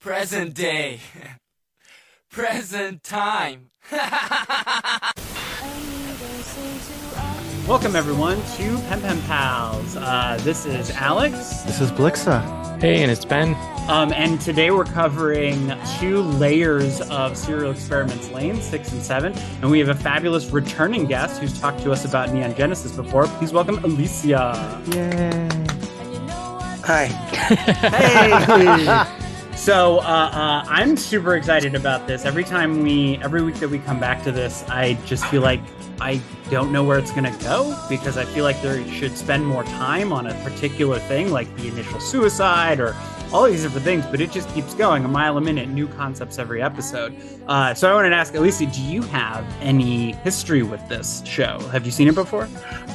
Present day. Present time. Welcome everyone to Pen Pen Pals. Uh, this is Alex, This is Blixa. Hey, and it's Ben. um, and today we're covering two layers of Serial Experiments Lain, six and seven, and we have a fabulous returning guest who's talked to us about Neon Genesis before. Please welcome Alicia. Yay. Hi. Hey. So uh, uh, I'm super excited about this. Every time we, every week that we come back to this, I just feel like I don't know where it's going to go because I feel like they should spend more time on a particular thing, like the initial suicide or all these different things. But it just keeps going a mile a minute, new concepts every episode. Uh, so I wanted to ask Alicia, do you have any history with this show? Have you seen it before?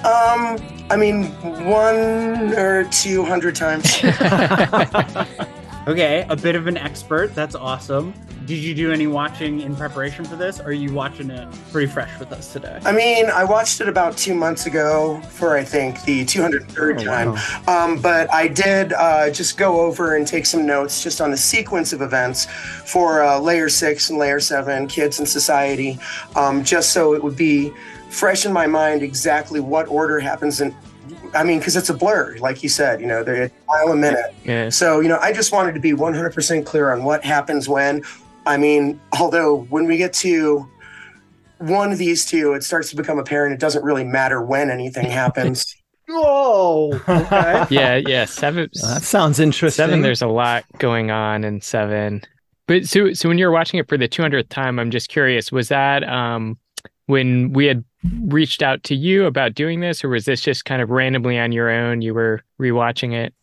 Um, I mean, one or two hundred times. Okay, a bit of an expert. That's awesome. Did you do any watching in preparation for this? Or are you watching it pretty fresh with us today? I mean, I watched it about two months ago for I think the 203rd Oh, time. wow. Um, but I did uh, just go over and take some notes just on the sequence of events for uh, layer six and layer seven, kids and society, um, just so it would be fresh in my mind exactly what order happens in. I mean, because it's a blur, like you said, you know, they're a mile a minute. Yeah. So, you know, I just wanted to be 100% clear on what happens when. I mean, although when we get to one of these two, it starts to become apparent it doesn't really matter when anything happens. Whoa. Okay. Yeah, yeah. Seven That sounds interesting. seven, there's a lot going on in seven. But so so when you're watching it for the 200th time, I'm just curious, was that um when we had reached out to you about doing this, or was this just kind of randomly on your own? You were rewatching it?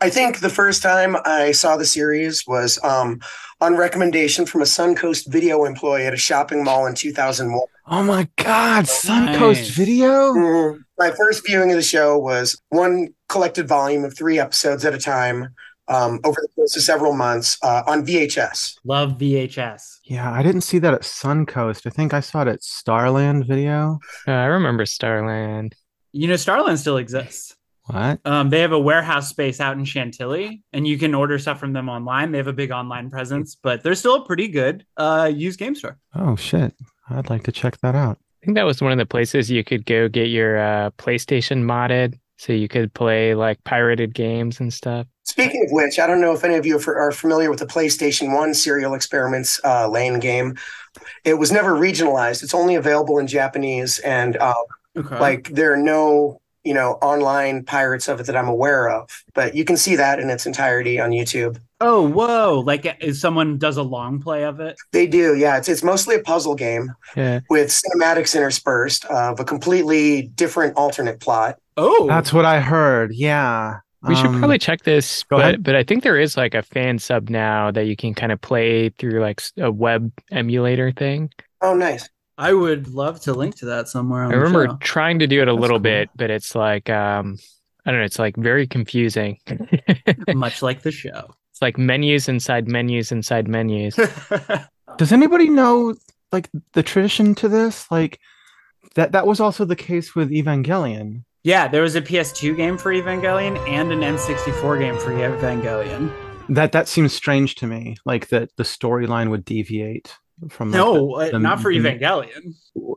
I think the first time I saw the series was um, on recommendation from a Suncoast video employee at a shopping mall in 2001. Oh my God, Nice. Suncoast Video. Mhm. My first viewing of the show was one collected volume of three episodes at a time um, over the course of several months uh, on VHS. Love VHS. Yeah, I didn't see that at Suncoast. I think I saw it at Starland Video. Uh, I remember Starland. You know, Starland still exists. What? Um, they have a warehouse space out in Chantilly, and you can order stuff from them online. They have a big online presence, but they're still a pretty good uh, used game store. Oh shit! I'd like to check that out. I think that was one of the places you could go get your uh, PlayStation modded, so you could play like pirated games and stuff. Speaking of which, I don't know if any of you are are familiar with the PlayStation 1 Serial Experiments uh, Lain game. It was never regionalized. It's only available in Japanese, and uh, Okay. like there are no you know online pirates of it that I'm aware of. But you can see that in its entirety on YouTube. oh, whoa! Like, if someone does a long play of it. They do, yeah. It's it's mostly a puzzle game Yeah. with cinematics interspersed of a completely different alternate plot. Oh, That's what I heard. Yeah. We should Um, probably check this, go but ahead. but I think there is like a fan sub now that you can kind of play through like a web emulator thing. Oh, nice. I would love to link to that somewhere. On I remember show. trying to do it a That's little cool. bit, but it's like um I don't know, it's like very confusing. much like the show. It's like menus inside menus inside menus. Does anybody know like the tradition to this? Like that that was also the case with Evangelion. Yeah, there was a PS2 game for Evangelion and an N64 game for Evangelion. That that seems strange to me. Like that the storyline would deviate from like, No, uh, the- not for the- Evangelion.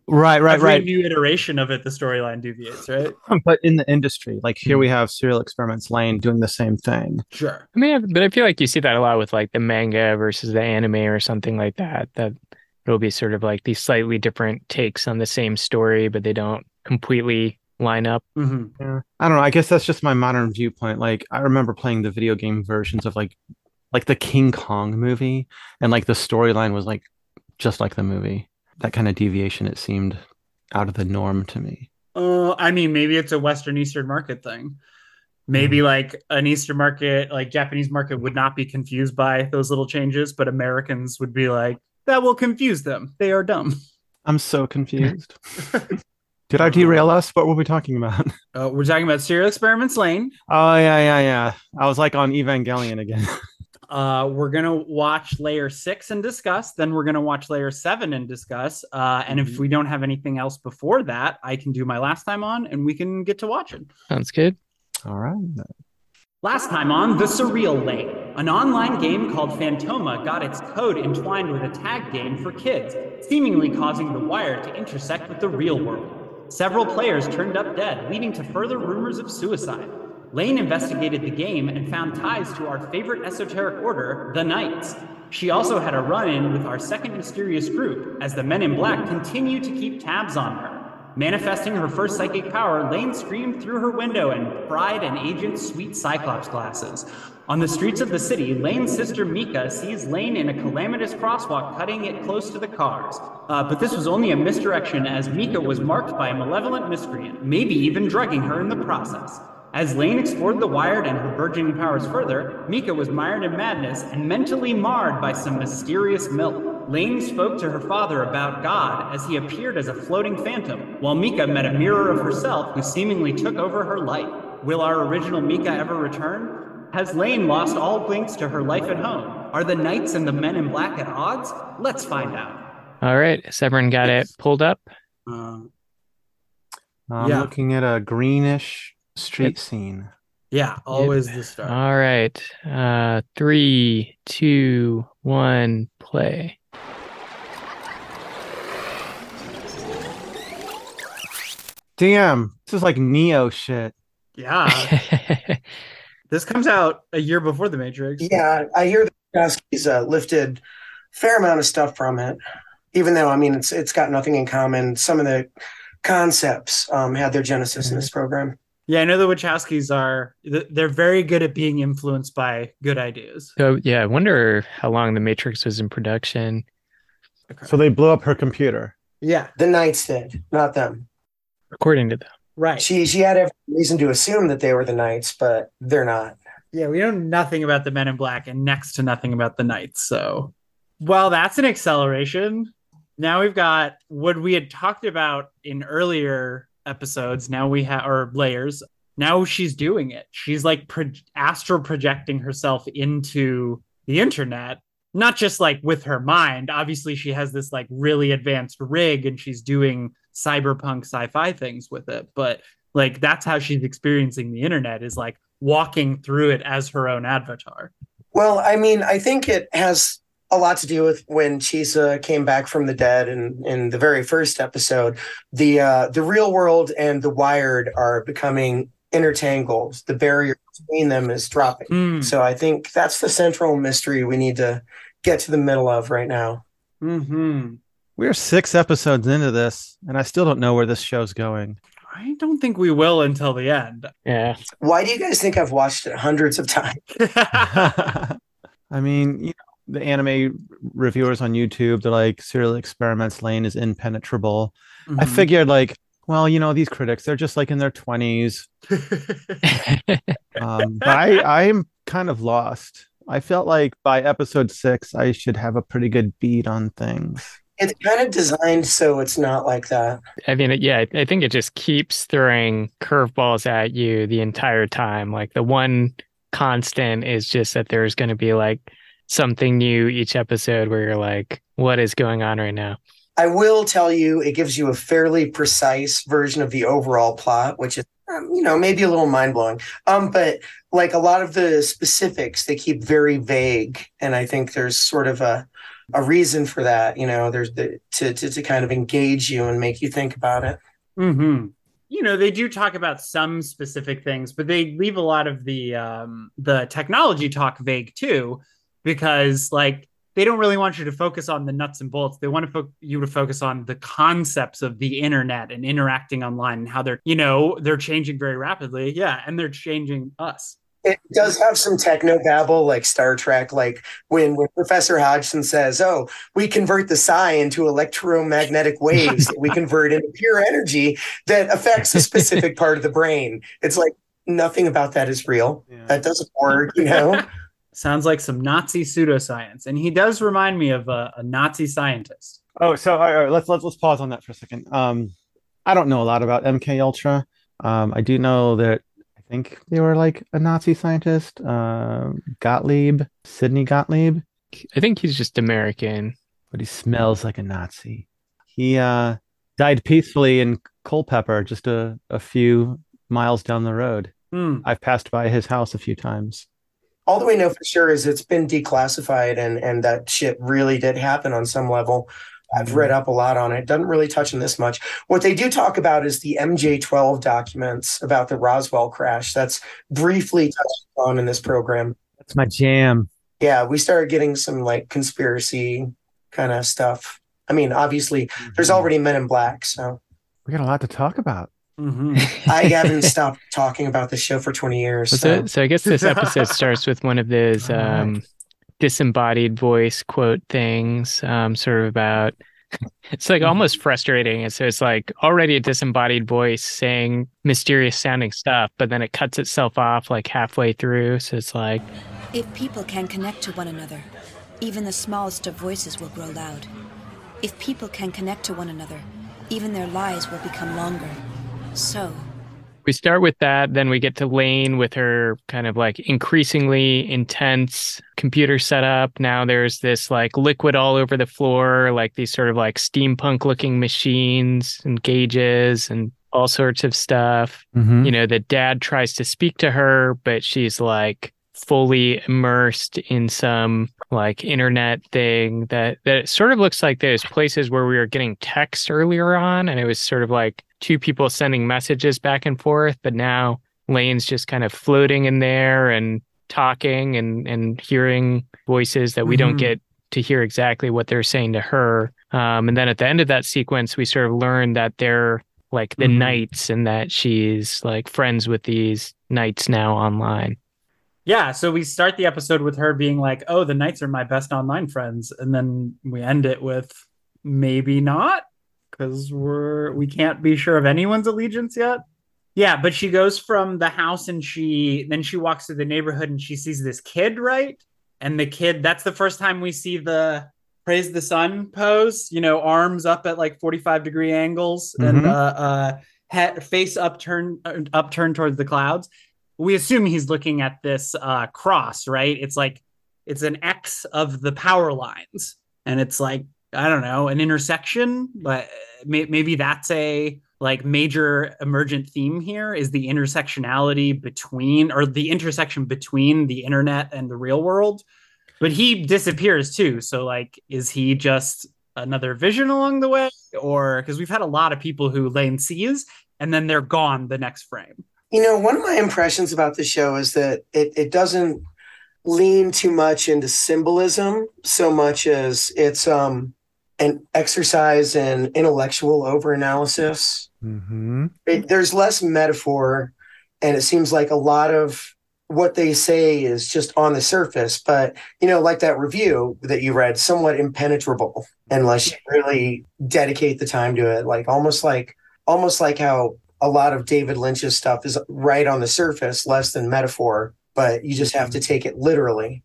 right, right, Every right. new iteration of it, the storyline deviates, right? But in the industry, like here we have Serial Experiments Lain doing the same thing. Sure. I mean, but I feel like you see that a lot with like the manga versus the anime or something like that. That it'll be sort of like these slightly different takes on the same story, but they don't completely line up. hmm Yeah. I don't know. I guess that's just my modern viewpoint. Like I remember playing the video game versions of like like the King Kong movie and like the storyline was like just like the movie. That kind of deviation it seemed out of the norm to me. Uh, I mean, maybe it's a Western Eastern market thing. Maybe Hmm. like an Eastern market, like Japanese market, would not be confused by those little changes, but Americans would be like, that will confuse them. They are dumb. I'm so confused. Did I derail us? What were we talking about? Uh, we're talking about Serial Experiments Lain. Oh yeah, yeah, yeah. I was like on Evangelion again. Uh, we're gonna watch layer six and discuss. Then we're gonna watch layer seven and discuss. Uh, and if we don't have anything else before that, I can do my last time on, and we can get to watching. Sounds good. All right. Last time on The Surreal Lain, an online game called Phantoma got its code entwined with a tag game for kids, seemingly causing the wire to intersect with the real world. Several players turned up dead, leading to further rumors of suicide. Lain investigated the game and found ties to our favorite esoteric order, the Knights. She also had a run in with our second mysterious group as the Men in Black continue to keep tabs on her. Manifesting her first psychic power, Lain screamed through her window and pried an agent's sweet Cyclops glasses. On the streets of the city, Lain's sister Mika sees Lain in a calamitous crosswalk cutting it close to the cars. Uh, but this was only a misdirection as Mika was marked by a malevolent miscreant, maybe even drugging her in the process. As Lain explored the wired and her burgeoning powers further, Mika was mired in madness and mentally marred by some mysterious milk. Lain spoke to her father about God as he appeared as a floating phantom, while Mika met a mirror of herself who seemingly took over her life. Will our original Mika ever return? Has Lain lost all links to her life at home? Are the Knights and the Men in Black at odds? Let's find out. All right, Severin got it pulled up. Uh, I'm Yeah. looking at a greenish street Yep. scene. yeah, always the start. All right, uh, three, two, one, play. Damn, this is like Neo shit. yeah, this comes out a year before The Matrix. Yeah, I hear the Wachowskis uh, lifted fair amount of stuff from it, even though I mean it's it's got nothing in common. Some of the concepts um, had their genesis in this program. Yeah, I know the Wachowskis are they're very good at being influenced by good ideas. so yeah, I wonder how long The Matrix was in production. So they blew up her computer. Yeah, The Knights did, not them. According to them. right. She she had every reason to assume that they were the Knights, but they're not. Yeah, we know nothing about the Men in Black and next to nothing about the Knights. So, well, that's an acceleration. Now we've got what we had talked about in earlier episodes. Now we have, or layers. Now she's doing it. She's like pro- astral projecting herself into the internet, not just like with her mind. Obviously, she has this like really advanced rig and she's doing cyberpunk sci fi things with it. But like that's how she's experiencing the internet is like walking through it as her own avatar. Well, I mean, I think it has a lot to do with when Chisa came back from the dead in, in the very first episode. The uh, the real world and the wired are becoming intertangled. The barrier between them is dropping. Mm. So I think that's the central mystery we need to get to the middle of right now. hmm We're six episodes into this, and I still don't know where this show's going. I don't think we will until the end. Yeah. Why do you guys think I've watched it hundreds of times? I mean, you know, the anime reviewers on YouTube, they're like, Serial Experiments Lain is impenetrable. I Mhm. figured, like, well, you know, these critics, they're just like in their 20s. Um, but I, I'm kind of lost. I felt like by episode six, I should have a pretty good beat on things. It's kind of designed so it's not like that. I mean, yeah, I- I think it just keeps throwing curveballs at you the entire time. Like the one constant is just that there's going to be like something new each episode where you're like, what is going on right now? I will tell you, it gives you a fairly precise version of the overall plot, which is, um, you know, maybe a little mind blowing. Um, but like a lot of the specifics, they keep very vague, and I think there's sort of a a reason for that. You know, there's the to to, to kind of engage you and make you think about it. hmm You know, they do talk about some specific things, but they leave a lot of the um, the technology talk vague too, because like they don't really want you to focus on the nuts and bolts. They want to fo- you to focus on the concepts of the internet and interacting online and how they're you know they're changing very rapidly. Yeah, and they're changing us. It does have some techno babble like Star Trek, like when, when Professor Hodgson says, Oh, we convert the psi into electromagnetic waves that we convert into pure energy that affects a specific part of the brain. It's like nothing about that is real. That doesn't work, you know? Sounds like some Nazi pseudoscience, and he does remind me of a, a Nazi scientist. Oh, so all right, all right, let's let's let's pause on that for a second. Um, I don't know a lot about MK Ultra. Um, I do know that I think they were like a Nazi scientist. Uh, Gottlieb, Sidney Gottlieb, I think he's just American. but he smells like a Nazi. He uh died peacefully in Culpeper, just a a few miles down the road. Hmm. I've passed by his house a few times. All that we know for sure is it's been declassified and and that shit really did happen on some level. I've read mm-hmm. up a lot on it. Doesn't really touch on this much. What they do talk about is the MJ12 documents about the Roswell crash. That's briefly touched on in this program. That's my jam. Yeah, we started getting some like conspiracy kind of stuff. I mean, obviously, there's mm-hmm. already Men in Black, so We got a lot to talk about. Mhm. I haven't stopped talking about this show for 20 years. Was So. it? So I guess this episode starts with one of those All right. um, disembodied voice quote things, um, sort of about. It's like almost frustrating. And so it's like already a disembodied voice saying mysterious sounding stuff, but then it cuts itself off like halfway through. So it's like, If people can connect to one another, even the smallest of voices will grow loud. If people can connect to one another, even their lives will become longer. So, we start with that then we get to Lain with her kind of like increasingly intense computer setup. Now there's this like liquid all over the floor like these sort of like steampunk looking machines and gauges and all sorts of stuff. Mhm. you know the dad tries to speak to her but she's like fully immersed in some like internet thing that that sort of looks like those places where we were getting text earlier on and it was sort of like two people sending messages back and forth but now Lain's just kind of floating in there and talking and and hearing voices that we don't Mhm. get to hear exactly what they're saying to her um, and then at the end of that sequence we sort of learn that they're like the Mhm. knights and that she's like friends with these knights now online Yeah, so we start the episode with her being like, "Oh, the knights are my best online friends," and then we end it with maybe not because we're we can't be sure of anyone's allegiance yet. Yeah, but she goes from the house and she then she walks through the neighborhood and she sees this kid, right? And the kid, that's the first time we see the praise the sun pose, you know, arms up at like 45 degree angles and Mhm. uh uh head, face upturned upturned towards the clouds we assume he's looking at this uh, cross, right? It's like it's an X of the power lines, and it's like I don't know an intersection, but may- maybe that's a like major emergent theme here is the intersectionality between or the intersection between the internet and the real world. But he disappears too, so like, is he just another vision along the way, or because we've had a lot of people who Lain sees and then they're gone the next frame. You know, one of my impressions about the show is that it, it doesn't lean too much into symbolism so much as it's um an exercise in intellectual overanalysis. Mm-hmm. It, there's less metaphor, and it seems like a lot of what they say is just on the surface. But you know, like that review that you read, somewhat impenetrable unless you really dedicate the time to it. Like almost like almost like how a lot of David Lynch's stuff is right on the surface, less than metaphor, but you just have to take it literally.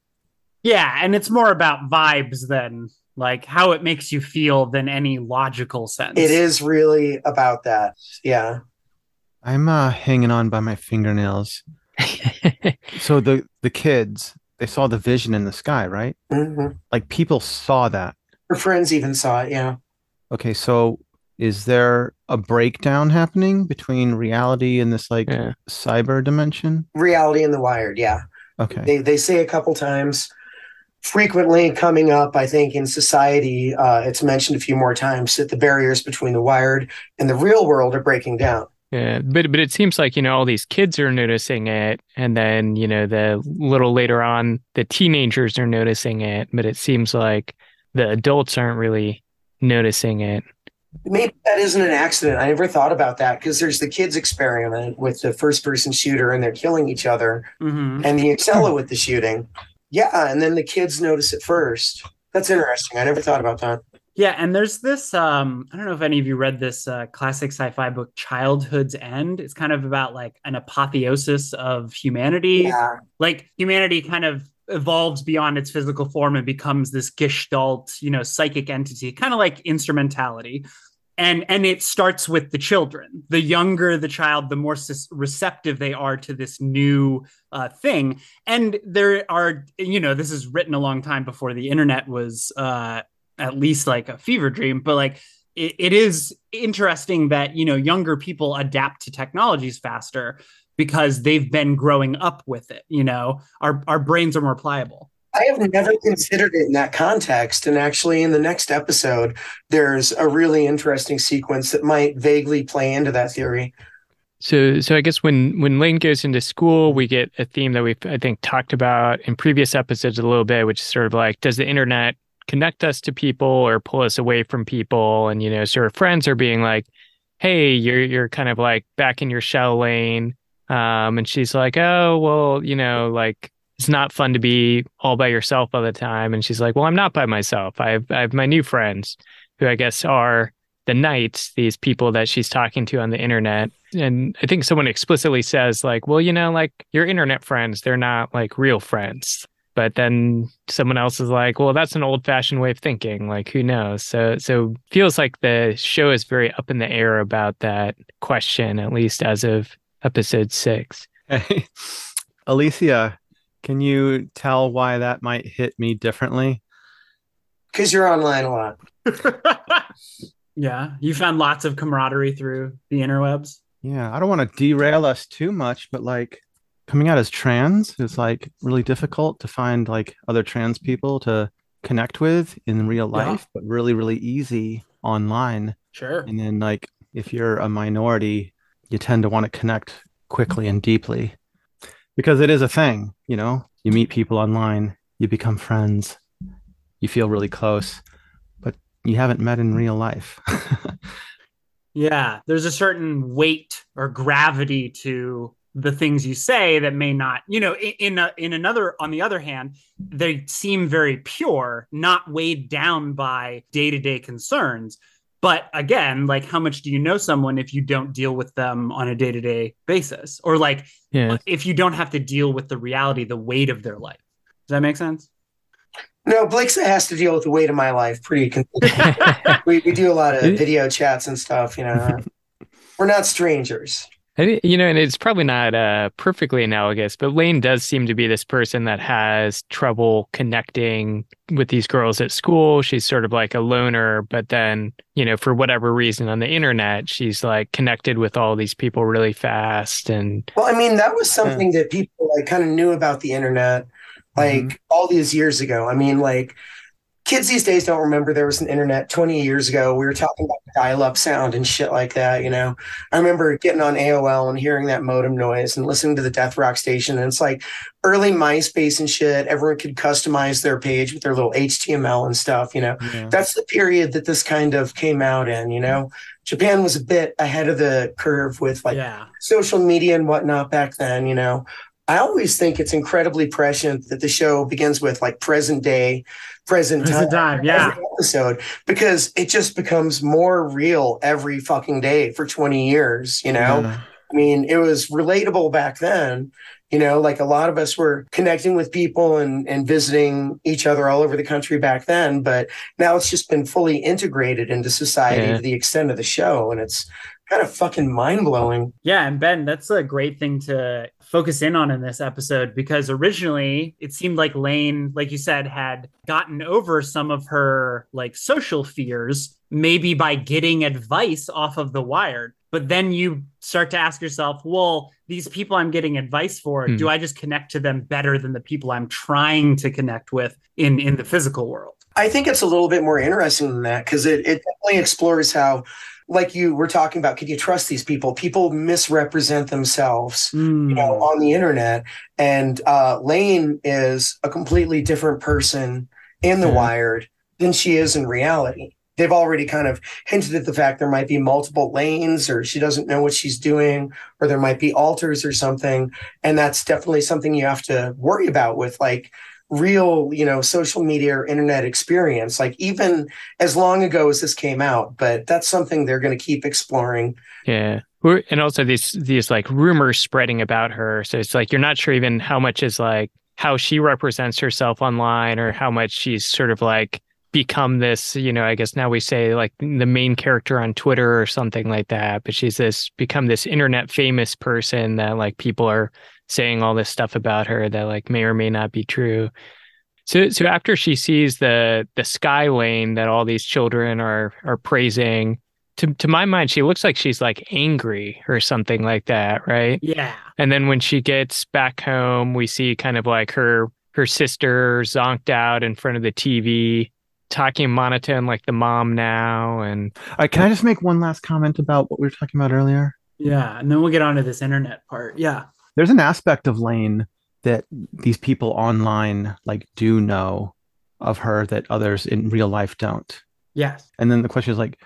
Yeah, and it's more about vibes than like how it makes you feel than any logical sense. It is really about that. Yeah. I'm uh, hanging on by my fingernails. So the the kids they saw the vision in the sky, right? hmm Like people saw that. Her friends even saw it. Yeah. Okay, so is there a breakdown happening between reality and this like Yeah. cyber dimension? Reality and the Wired. Yeah. Okay. They they say a couple times, frequently coming up. I think in society, uh, it's mentioned a few more times that the barriers between the wired and the real world are breaking down. Yeah, but but it seems like you know all these kids are noticing it, and then you know the little later on the teenagers are noticing it, but it seems like the adults aren't really noticing it. Maybe that isn't an accident. I never thought about that because there's the kids experiment with the first person shooter and they're killing each other, Mhm. and the Accela with the shooting. Yeah, and then the kids notice it first. That's interesting. I never thought about that. Yeah, and there's this um I don't know if any of you read this uh, classic sci-fi book Childhood's End. It's kind of about like an apotheosis of humanity. Yeah, Like humanity kind of evolves beyond its physical form and becomes this gestalt, you know, psychic entity, kind of like instrumentality. And and it starts with the children. The younger the child, the more receptive they are to this new uh, thing. And there are, you know, this is written a long time before the internet was uh, at least like a fever dream, but like it, it is interesting that you know younger people adapt to technologies faster because they've been growing up with it. You know, our our brains are more pliable. I have never considered it in that context. And actually, in the next episode, there's a really interesting sequence that might vaguely play into that theory. So, so I guess when when Lain goes into school, we get a theme that we've I think talked about in previous episodes a little bit, which is sort of like, does the internet connect us to people or pull us away from people? And you know, sort of friends are being like, "Hey, you're you're kind of like back in your shell Lain," um, and she's like, "Oh, well, you know, like it's not fun to be all by yourself all the time." And she's like, "Well, I'm not by myself. I have I have my new friends, who I guess are." the knights, these people that she's talking to on the internet. And I think someone explicitly says, like, well, you know, like your internet friends, they're not like real friends. But then someone else is like, well, that's an old fashioned way of thinking. Like, who knows? So, so feels like the show is very up in the air about that question, at least as of episode six. Hey, Alicia, can you tell why that might hit me differently? Because you're online a lot. Yeah, you found lots of camaraderie through the interwebs. Yeah, I don't want to derail us too much, but like coming out as trans is like really difficult to find like other trans people to connect with in real Yeah. life, but really, really easy online. Sure. And then like if you're a minority, you tend to want to connect quickly and deeply because it is a thing, you know. You meet people online, you become friends, you feel really close, but you haven't met in real life. Yeah, there's a certain weight or gravity to the things you say that may not, you know, in a, in another on the other hand, they seem very pure, not weighed down by day-to-day concerns. But again, like how much do you know someone if you don't deal with them on a day-to-day basis or like Yeah. if you don't have to deal with the reality, the weight of their life. Does that make sense? No, Blake has to deal with the weight of my life pretty consistently. we, we do a lot of video chats and stuff, you know. We're not strangers. I, you know, and it's probably not uh, perfectly analogous, but Lain does seem to be this person that has trouble connecting with these girls at school. She's sort of like a loner, but then, you know, for whatever reason on the internet, she's like connected with all these people really fast. And Well, I mean, that was something that people like kind of knew about the internet like all these years ago. I mean, like kids these days don't remember there was an internet 20 years ago. We were talking about dial-up sound and shit like that, you know. I remember getting on AOL and hearing that modem noise and listening to the Death Rock station. And it's like early MySpace and shit. Everyone could customize their page with their little HTML and stuff, you know. Yeah. That's the period that this kind of came out in, you know. Japan was a bit ahead of the curve with like yeah. social media and whatnot back then, you know. I always think it's incredibly prescient that the show begins with like present day, present time, Present time, yeah. episode because it just becomes more real every fucking day for 20 years, you know. Yeah. I mean, it was relatable back then. You know, like a lot of us were connecting with people and, and visiting each other all over the country back then, but now it's just been fully integrated into society Yeah. to the extent of the show. And it's kind of fucking mind blowing. Yeah, and Ben, that's a great thing to focus in on in this episode because originally it seemed like Lain, like you said, had gotten over some of her like social fears, maybe by getting advice off of the wired. But then you start to ask yourself, well, these people I'm getting advice for, Hmm. do I just connect to them better than the people I'm trying to connect with in in the physical world? I think it's a little bit more interesting than that because it, it definitely explores how, like you were talking about, can you trust these people? People misrepresent themselves, Hmm. you know, on the internet. And uh, Lain is a completely different person in The Yeah. Wired than she is in reality. They've already kind of hinted at the fact there might be multiple Lains, or she doesn't know what she's doing, or there might be alters or something. And that's definitely something you have to worry about with like real, you know, social media or internet experience, like even as long ago as this came out. But that's something they're going to keep exploring. Yeah. And also these these like rumors spreading about her. So it's like you're not sure even how much is like how she represents herself online or how much she's sort of like become this, you know, I guess now we say like the main character on Twitter or something like that. But she's this become this internet famous person that like people are saying all this stuff about her that like may or may not be true. So so after she sees the the sky Lain that all these children are are praising, to to my mind, she looks like she's like angry or something like that, right? Yeah. And then when she gets back home, we see kind of like her her sister zonked out in front of the TV, talking monotone like the mom now. And All right, can I just make one last comment about what we were talking about earlier? Yeah. And then we'll get on to this internet part. Yeah. There's an aspect of Lain that these people online like do know of her that others in real life don't. Yes. And then the question is like,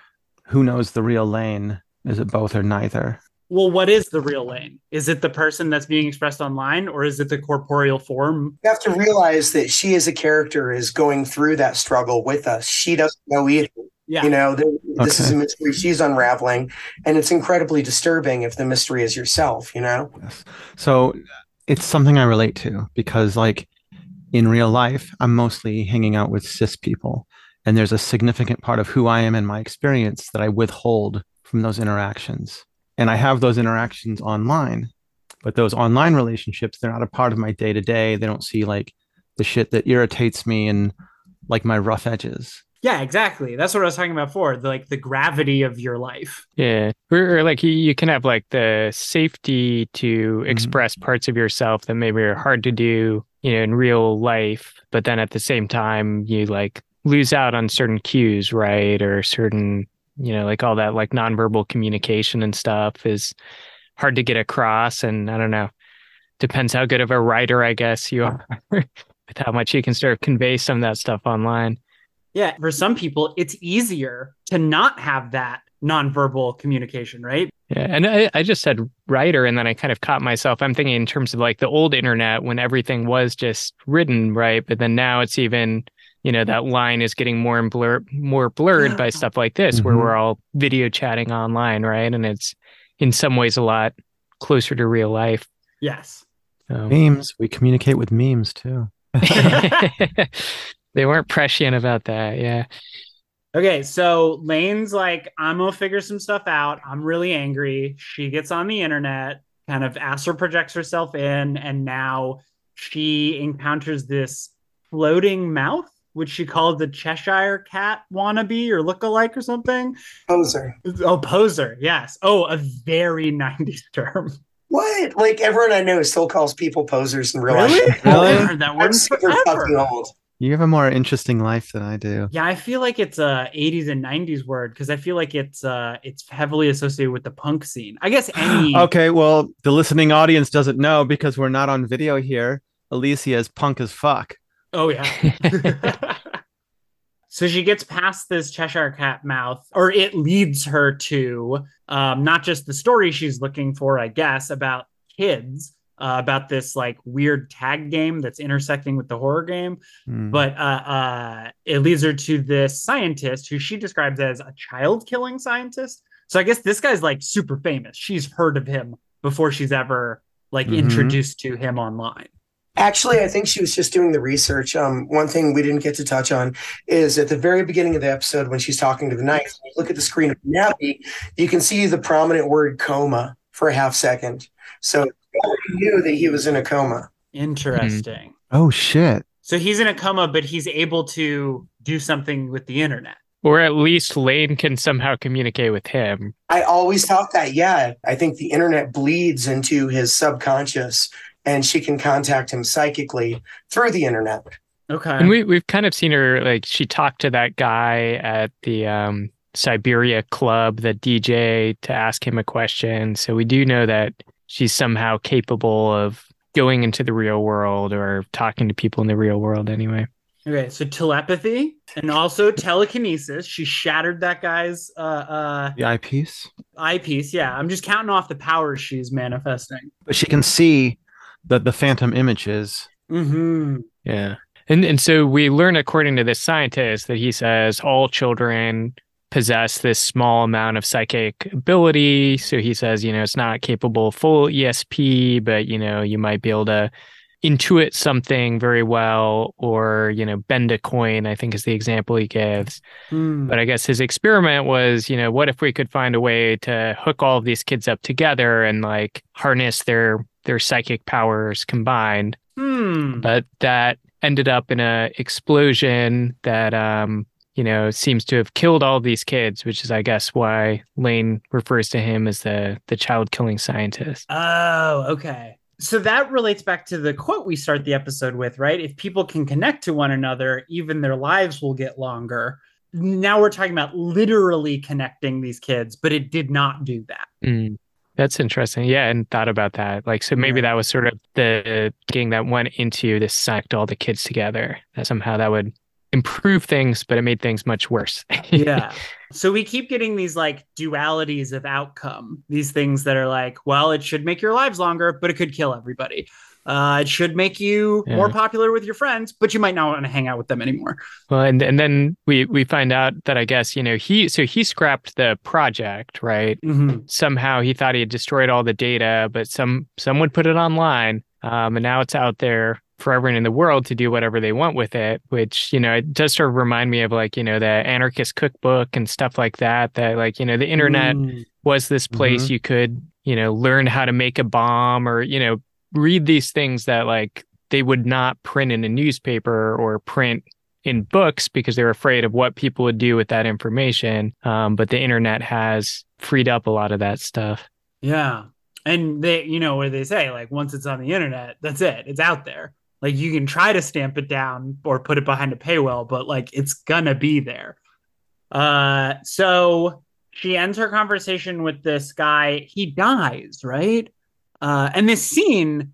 who knows the real Lain? Is it both or neither? Well, what is the real Lain? Is it the person that's being expressed online or is it the corporeal form? You have to realize that she as a character is going through that struggle with us. She doesn't know either. Yeah. You know, th- this is a mystery she's unraveling, and it's incredibly disturbing if the mystery is yourself. You know, Yes. So it's something I relate to because, like, in real life, I'm mostly hanging out with cis people. And there's a significant part of who I am and my experience that I withhold from those interactions. And I have those interactions online, but those online relationships, they're not a part of my day to day. They don't see like the shit that irritates me and like my rough edges. Yeah, exactly. That's what I was talking about before. The, like the gravity of your life. yeah, or, or like you, you can have like the safety to Mm-hmm. express parts of yourself that maybe are hard to do, you know, in real life. But then at the same time, you like lose out on certain cues, right? Or certain, you know, like all that like nonverbal communication and stuff is hard to get across. And I don't know, depends how good of a writer, I guess, you are with how much you can sort of convey some of that stuff online. Yeah. For some people, it's easier to not have that nonverbal communication, right? Yeah, and I, I just said writer, and then I kind of caught myself. I'm thinking in terms of like the old internet when everything was just written, right? But then now it's even, you know, that line is getting more and blur more blurred by stuff like this, where Mhm. we're all video chatting online, right? And it's in some ways a lot closer to real life. Yes. So. Memes, we communicate with memes too. they weren't prescient about that. Yeah. Okay, so Lain's like, I'm gonna figure some stuff out. I'm really angry. She gets on the internet, kind of astral projects herself in, and now she encounters this floating mouth, which she called the Cheshire Cat wannabe or lookalike or something. poser. Oh, poser, yes. Oh, a very 90s term. What? Like everyone I know still calls people posers in real Really? life. Really? I've heard that word I'm super fucking old. You have a more interesting life than I do. Yeah, I feel like it's a 80s and 90s word because I feel like it's uh it's heavily associated with the punk scene. I guess any Okay, well, the listening audience doesn't know because we're not on video here. Alicia is punk as fuck. Oh yeah. so she gets past this Cheshire Cat mouth, or it leads her to um, not just the story she's looking for, I guess, about kids, uh, about this like weird tag game that's intersecting with the horror game, Hmm. but uh, uh, it leads her to this scientist who she describes as a child killing scientist. So I guess this guy's like super famous. She's heard of him before she's ever like Mhm. introduced to him online. Actually, I think she was just doing the research. Um, one thing we didn't get to touch on is at the very beginning of the episode when she's talking to the knight, you look at the screen of Navi, you can see the prominent word coma for a half second. So she already knew that he was in a coma. Interesting. oh shit. So he's in a coma, but he's able to do something with the internet. or at least Lain can somehow communicate with him. I always thought that, yeah, I think the internet bleeds into his subconscious and she can contact him psychically through the internet. Okay. And we we've kind of seen her like she talked to that guy at the um Cyberia club, the DJ, to ask him a question. So we do know that she's somehow capable of going into the real world or talking to people in the real world anyway. okay. So telepathy and also telekinesis. She shattered that guy's uh, uh, The eyepiece. eyepiece. Yeah. I'm just counting off the powers she's manifesting. But she can see the, the phantom images. Mm-hmm. Yeah. And and so we learn according to this scientist that he says all children possess this small amount of psychic ability. So he says, you know, it's not capable of full ESP, but you know, you might be able to intuit something very well or, you know, bend a coin, I think is the example he gives. Hmm. But I guess his experiment was, you know, what if we could find a way to hook all of these kids up together and like harness their their psychic powers combined? Hmm. but that ended up in a explosion that um you know, seems to have killed all these kids, which is, I guess, why Lain refers to him as the the child killing scientist. Oh, okay. So that relates back to the quote we start the episode with, right? If people can connect to one another, even their lives will get longer. Now we're talking about literally connecting these kids, but it did not do that. Mm, that's interesting. Yeah, and thought about that. Like, so maybe that was sort of the getting that went into this psyched all the kids together. That somehow that would improve things, but it made things much worse. yeah. So we keep getting these like dualities of outcome, these things that are like, well, it should make your lives longer, but it could kill everybody. Uh, it should make you more popular with your friends, but you might not want to hang out with them anymore. Well, and and then we we find out that I guess you know he so he scrapped the project, right? Mhm. Somehow he thought he had destroyed all the data, but some someone put it online, um, and now it's out there for everyone in the world to do whatever they want with it. Which you know it does sort of remind me of like you know the anarchist cookbook and stuff like that. That like you know the internet Mm. was this place you could you know learn how to make a bomb or you know read these things that like they would not print in a newspaper or print in books because they were afraid of what people would do with that information um, but the internet has freed up a lot of that stuff Yeah. And they, you know, where they say, like, once it's on the internet, that's it. It's out there. Like, you can try to stamp it down or put it behind a paywall, but like, it's gonna be there. Uh, so she ends her conversation with this guy. He dies, right? Uh, and this scene,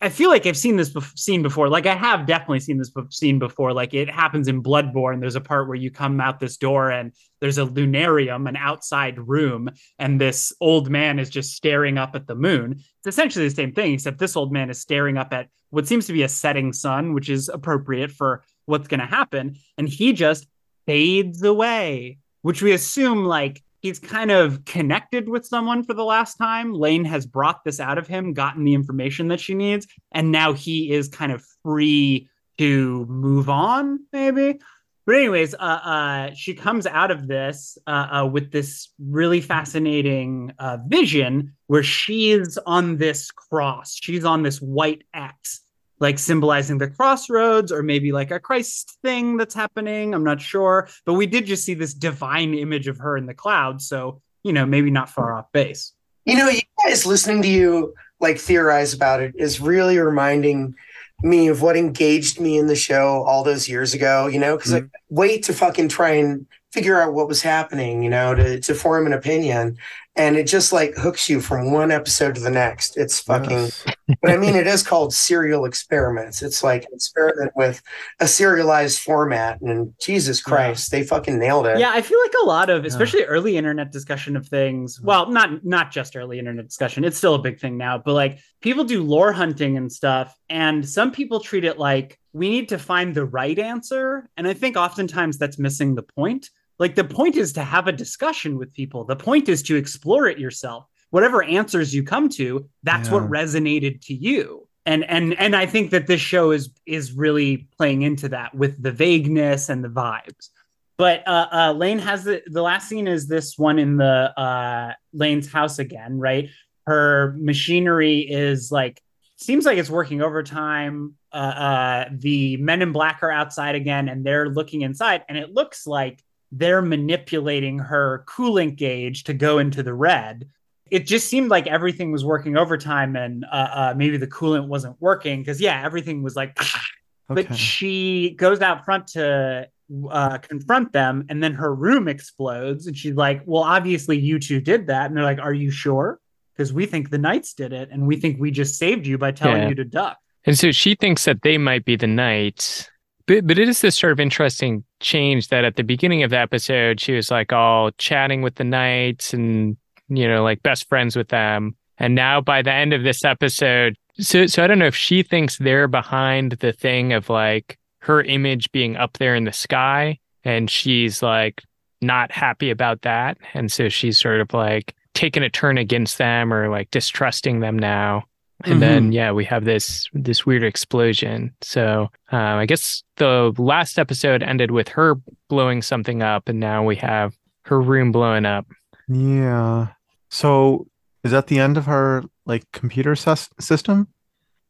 I, feel like I've seen this bef- scene before. Like, I have definitely seen this bef- scene before. Like, it happens in Bloodborne. There's a part where you come out this door and there's a lunarium, an outside room, and this old man is just staring up at the moon. It's essentially the same thing, except this old man is staring up at what seems to be a setting sun, which is appropriate for what's going to happen. And he just fades away, which we assume like he's kind of connected with someone for the last time. Lain has brought this out of him, gotten the information that she needs, and now he is kind of free to move on, maybe. But anyways, uh, uh, she comes out of this uh, uh, with this really fascinating uh, vision where she's on this cross. She's on this white X, like symbolizing the crossroads, or maybe like a Christ thing that's happening. I'm not sure, but we did just see this divine image of her in the cloud. so you know maybe not far off base. You know, you guys listening to you like theorize about it is really reminding me of what engaged me in the show all those years ago, you know, because I mm-hmm. wait to fucking try and figure out what was happening, you know, to, to form an opinion. And it just like hooks you from one episode to the next. It's fucking, Yes. but I mean, it is called serial experiments. It's like an experiment with a serialized format. And Jesus Christ, they fucking nailed it. Yeah, I feel like a lot of, especially early internet discussion of things. Well, not not just early internet discussion. It's still a big thing now, but like people do lore hunting and stuff, and some people treat it like we need to find the right answer, and I think oftentimes that's missing the point. Like the point is to have a discussion with people. The point is to explore it yourself. Whatever answers you come to, that's what resonated to you. And and and I think that this show is is really playing into that with the vagueness and the vibes. But uh, uh, Lain has the the last scene is this one in the uh, Lain's house again, right? Her machinery is like seems like it's working overtime. Uh, uh, the men in black are outside again, and they're looking inside, and it looks like they're manipulating her coolant gauge to go into the red. It just seemed like everything was working overtime, and uh, uh, maybe the coolant wasn't working because yeah, everything was like but she goes out front to uh, confront them and then her room explodes and she's like well obviously you two did that and they're like are you sure because we think the knights did it and we think we just saved you by telling Yeah. you to duck And so she thinks that they might be the knights. But but it is this sort of interesting change that at the beginning of the episode she was like all chatting with the knights and you know like best friends with them. And now by the end of this episode, so so I don't know if she thinks they're behind the thing of like her image being up there in the sky and she's like not happy about that. And so she's sort of like taking a turn against them or like distrusting them now and then yeah we have this this weird explosion so uh, i guess the last episode ended with her blowing something up and now we have her room blowing up Yeah. So is that the end of her like computer sys- system?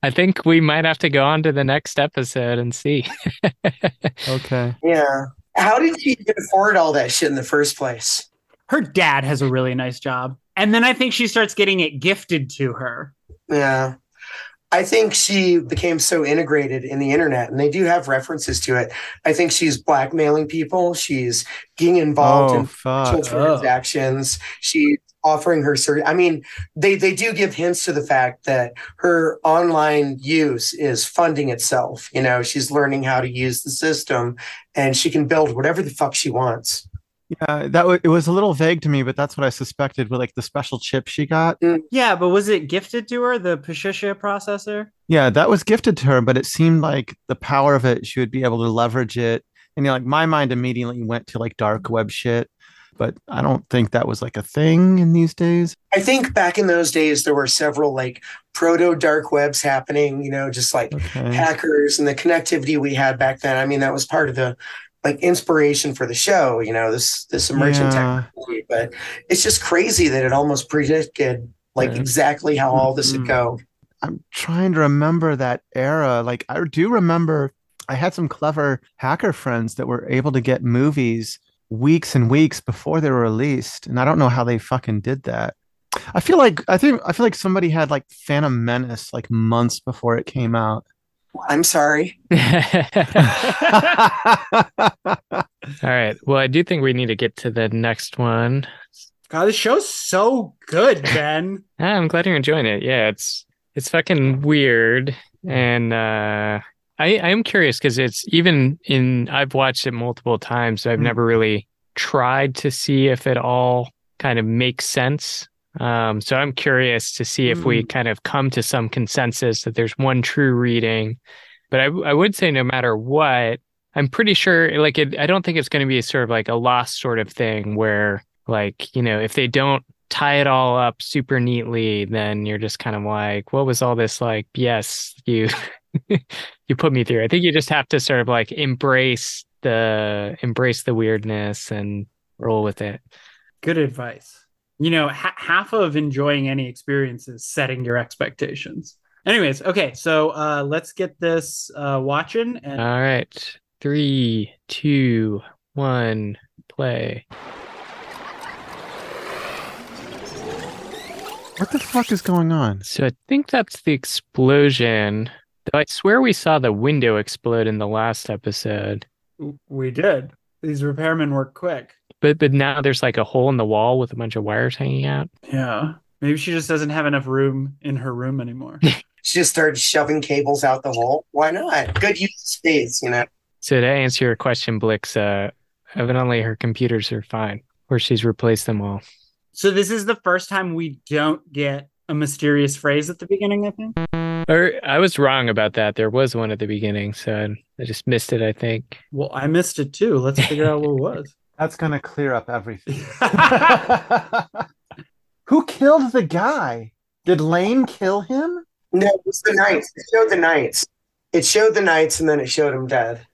i think we might have to go on to the next episode and see Okay. Yeah. How did she even afford all that shit in the first place? Her dad has a really nice job. And then I think she starts getting it gifted to her. Yeah. I think she became so integrated in the internet, and they do have references to it. I think she's blackmailing people. She's getting involved Oh in fuck! sexual Oh. transactions. She's offering her service. I mean, they they do give hints to the fact that her online use is funding itself. You know, she's learning how to use the system, and she can build whatever the fuck she wants. Yeah, that w- it was a little vague to me, but that's what I suspected with like the special chip she got. Mm. Yeah, but was it gifted to her, the Patricia processor? Yeah, that was gifted to her, but it seemed like the power of it, she would be able to leverage it. And you know, like my mind immediately went to like dark web shit, but I don't think that was like a thing in these days. I think back in those days there were several like proto dark webs happening. You know, just like Okay. hackers and the connectivity we had back then. I mean, that was part of the like inspiration for the show. You know, this this emergent Yeah. technology. But it's just crazy that it almost predicted like Yeah. exactly how all this would Mhm. go. I'm trying to remember that era. Like I do remember I had some clever hacker friends that were able to get movies weeks and weeks before they were released, and I don't know how they fucking did that. I feel like I think I feel like somebody had like Phantom Menace like months before it came out. I'm sorry. All right. Well, I do think we need to get to the next one. God, this show's so good, Ben. I'm glad you're enjoying it. Yeah, it's it's fucking weird, and uh, I I am curious because it's even in I've watched it multiple times, so I've Hmm. never really tried to see if it all kind of makes sense. Um, so I'm curious to see if we kind of come to some consensus that there's one true reading. But I I would say no matter what, I'm pretty sure like it, I don't think it's going to be sort of like a lost sort of thing where like you know if they don't tie it all up super neatly, then you're just kind of like, what was all this like yes, you you put me through? I think you just have to sort of like embrace the embrace the weirdness and roll with it. Good advice. You know, ha- half of enjoying any experience is setting your expectations. Anyways, okay, so uh, let's get this uh, watching. And All right. Three, two, one, play. What the fuck is going on? So I think that's the explosion. I swear we saw the window explode in the last episode. we did. These repairmen work quick. But but now there's like a hole in the wall with a bunch of wires hanging out. Yeah. Maybe she just doesn't have enough room in her room anymore. She just started shoving cables out the hole. Why not? Good use of space, you know. So to answer your question, Blix, uh, evidently her computers are fine, or she's replaced them all. so this is the first time we don't get a mysterious phrase at the beginning, I think. Or I was wrong about that. There was one at the beginning, so I just missed it. I think. Well, I missed it too. Let's figure out what it was. That's gonna clear up everything. Who killed the guy? Did Lain kill him? No, it was the knights. It showed the knights. It showed the knights, and then it showed him dead.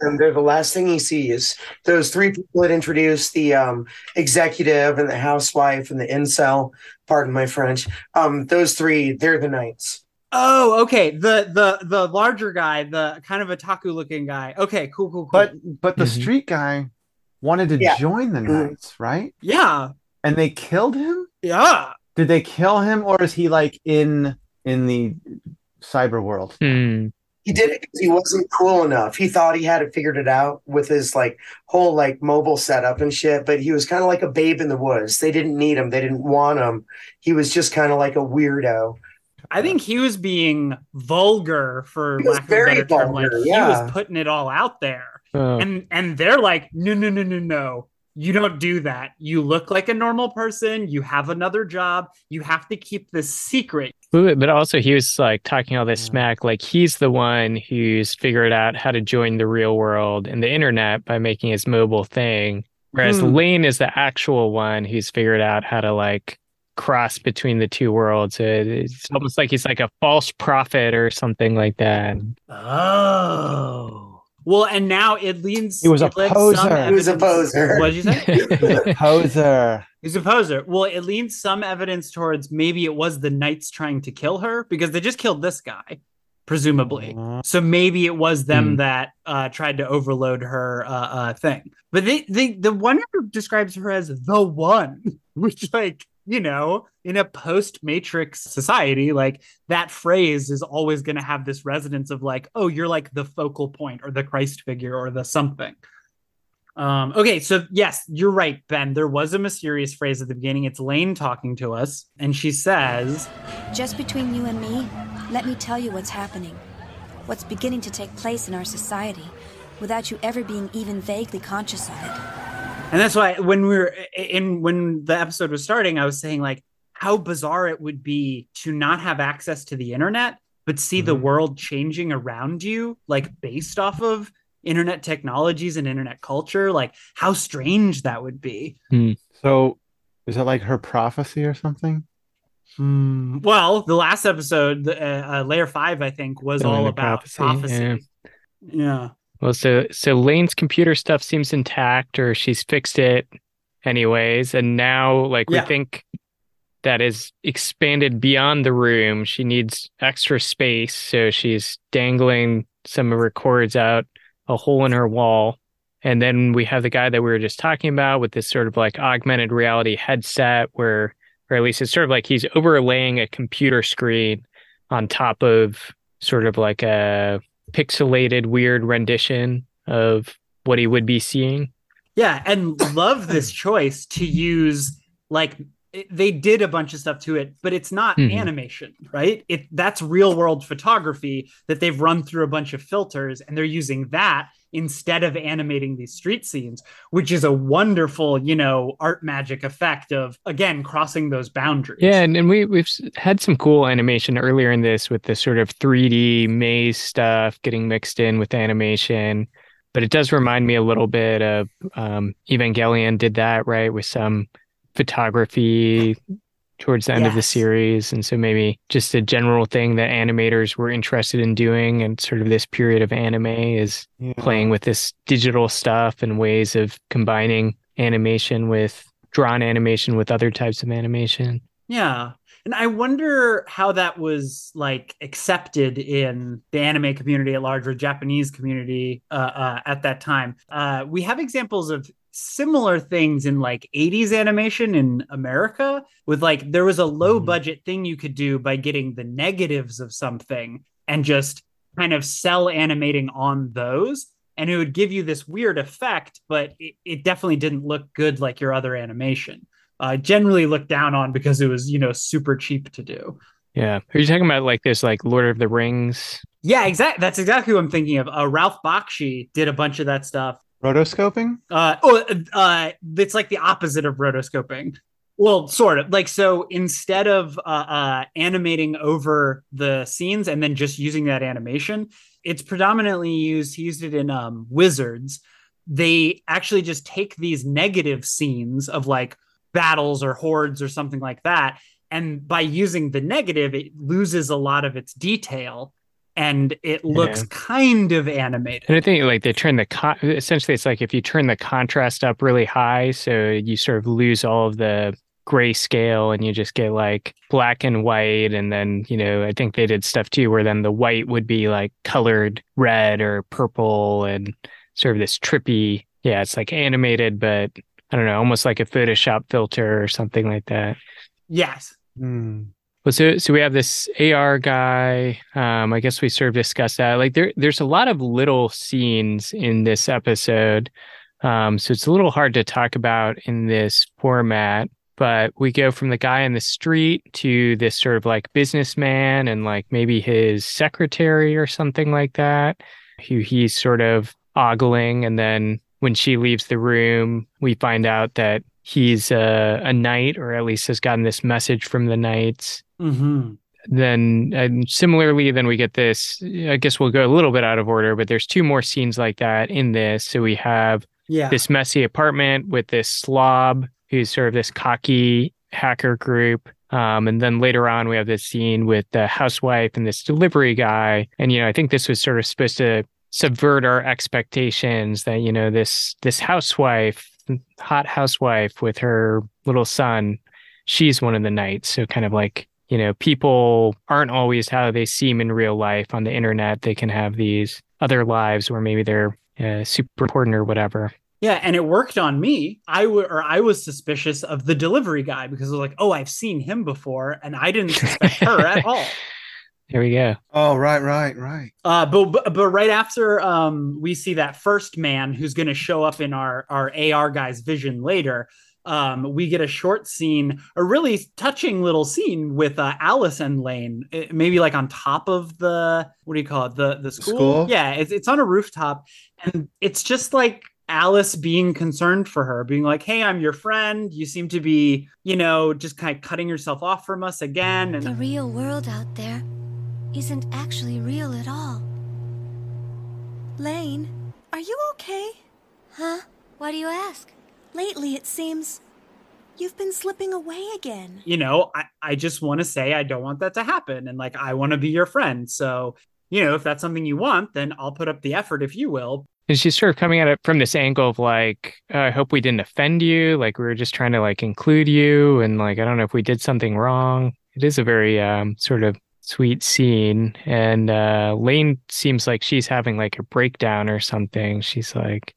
And they're the last thing he sees. Those three people that introduced the um, executive and the housewife and the incel. Pardon my French. Um, those three, they're the knights. Oh, okay. The the the larger guy, the kind of otaku looking guy. Okay, cool, cool, cool. But but the Mhm. street guy wanted to Yeah. join the Mhm. Knights, right? yeah, And they killed him? yeah. Did they kill him or is he like in in the cyber world? Hmm. He did it because he wasn't cool enough. He thought he had it figured it out with his like whole like mobile setup and shit. But he was kind of like a babe in the woods. They didn't need him. They didn't want him. He was just kind of like a weirdo. I think he was being vulgar for He was lack of a very better term. vulgar, like he was putting it all out there. Oh. And and they're like, no, no, no, no, no. You don't do that. You look like a normal person. You have another job. You have to keep this secret. But but also he was like talking all this Yeah. smack, like he's the one who's figured out how to join the real world and the internet by making his mobile thing. Whereas Hmm. Lain is the actual one who's figured out how to like cross between the two worlds. It's almost like he's like a false prophet or something like that. Oh. Well, and now it leans. He was a it poser. some He was a poser. What did you say? Poser. He's a poser. Well, it leans some evidence towards maybe it was the knights trying to kill her because they just killed this guy, presumably. Uh, So maybe it was them Hmm. that uh, tried to overload her uh, uh, thing. But they, they, the one who describes her as the one, which, like, you know, in a post Matrix society, like that phrase is always going to have this resonance of like, oh, you're like the focal point or the Christ figure or the something. Um, okay, so yes, you're right, Ben. There was a mysterious phrase at the beginning. It's Lain talking to us, and she says, Just between you and me, let me tell you what's happening. What's beginning to take place in our society without you ever being even vaguely conscious of it. And that's why when we were in when the episode was starting, I was saying like how bizarre it would be to not have access to the internet, but see the Mhm. world changing around you, like based off of internet technologies and internet culture. Like how strange that would be. so is that like her prophecy or something? Hmm. Well, the last episode, uh, uh, layer five, I think, was Filling all about prophecy, prophecy. yeah. Well, so so Lain's computer stuff seems intact, or she's fixed it, anyways. And now, like Yeah. we think that is expanded beyond the room. She needs extra space, so she's dangling some of her cords out a hole in her wall. And then we have the guy that we were just talking about with this sort of like augmented reality headset, where, or at least it's sort of like he's overlaying a computer screen on top of sort of like a pixelated weird rendition of what he would be seeing. Yeah, and love this choice to use like they did a bunch of stuff to it, but it's not Mhm. animation, right? It that's real world photography that they've run through a bunch of filters and they're using that instead of animating these street scenes, which is a wonderful, you know, art magic effect of again crossing those boundaries. Yeah, and, and we we've had some cool animation earlier in this with the sort of 3D maze stuff getting mixed in with animation. But it does remind me a little bit of um, Evangelion did that, right? With some photography towards the end of the series. And so maybe just a general thing that animators were interested in doing and sort of this period of anime is Yeah. playing with this digital stuff and ways of combining animation with drawn animation with other types of animation. Yeah. And I wonder how that was like accepted in the anime community at large or Japanese community uh, uh, at that time. Uh, we have examples of similar things in like 80s animation in America with like there was a low Mhm. budget thing you could do by getting the negatives of something and just kind of cell animating on those and it would give you this weird effect but it, it definitely didn't look good like your other animation uh, generally looked down on because it was you know super cheap to do Yeah. Are you talking about like this like Lord of the Rings? yeah exactly that's exactly what i'm thinking of uh, ralph bakshi did a bunch of that stuff Rotoscoping? uh, oh uh, it's like the opposite of rotoscoping. Well sort of. Like so instead of uh, uh, animating over the scenes and then just using that animation it's predominantly used he used it in um, wizards. They actually just take these negative scenes of like battles or hordes or something like that and by using the negative it loses a lot of its detail and it looks Yeah. kind of animated And I think like they turn the con- essentially it's like if you turn the contrast up really high, so you sort of lose all of the grayscale and you just get like black and white. And then, you know, I think they did stuff too where then the white would be like colored red or purple and sort of this trippy, yeah, it's like animated, but I don't know, almost like a Photoshop filter or something like that. yes Hmm. Well, so so we have this AR guy. Um, I guess we sort of discussed that. Like there, there's a lot of little scenes in this episode. Um, so it's a little hard to talk about in this format. But we go from the guy in the street to this sort of like businessman and like maybe his secretary or something like that, who he's sort of ogling. And then when she leaves the room, we find out that he's a, a knight, or at least has gotten this message from the knights mm-hmm. then and similarly then we get this i guess we'll go a little bit out of order but there's two more scenes like that in this. So we have yeah. this messy apartment with this slob who's sort of this cocky hacker group. Um, and then later on we have this scene with the housewife and this delivery guy. And you know i think this was sort of supposed to subvert our expectations that you know this this housewife hot housewife with her little son she's one of the knights. So kind of like you know, people aren't always how they seem in real life on the internet. They can have these other lives where maybe they're uh, super important or whatever. Yeah, and it worked on me. I w- or I was suspicious of the delivery guy because I was like, "Oh, I've seen him before," and I didn't suspect her at all. Here we go. Oh, right, right, right. Uh, but, but but right after um, we see that first man who's going to show up in our our AR guy's vision later, um, we get a short scene, a really touching little scene with uh, Alice and Lain, eh, maybe like on top of the what do you call it, the the school? School? Yeah, it's it's on a rooftop, and it's just like Alice being concerned for her, being like, "Hey, I'm your friend. You seem to be, you know, just kind of cutting yourself off from us again." And The real world out there isn't actually real at all. Lain, are you okay? Huh? Why do you ask? Lately, it seems you've been slipping away again. you know, I, I just want to say I don't want that to happen. And like, I want to be your friend. So, you know, if that's something you want, then I'll put up the effort if you will. And she's sort of coming at it from this angle of like, uh, I hope we didn't offend you. Like we were just trying to like include you, and like I don't know if we did something wrong. It is a very um, sort of sweet scene, and uh, Lain seems like she's having like a breakdown or something. She's like,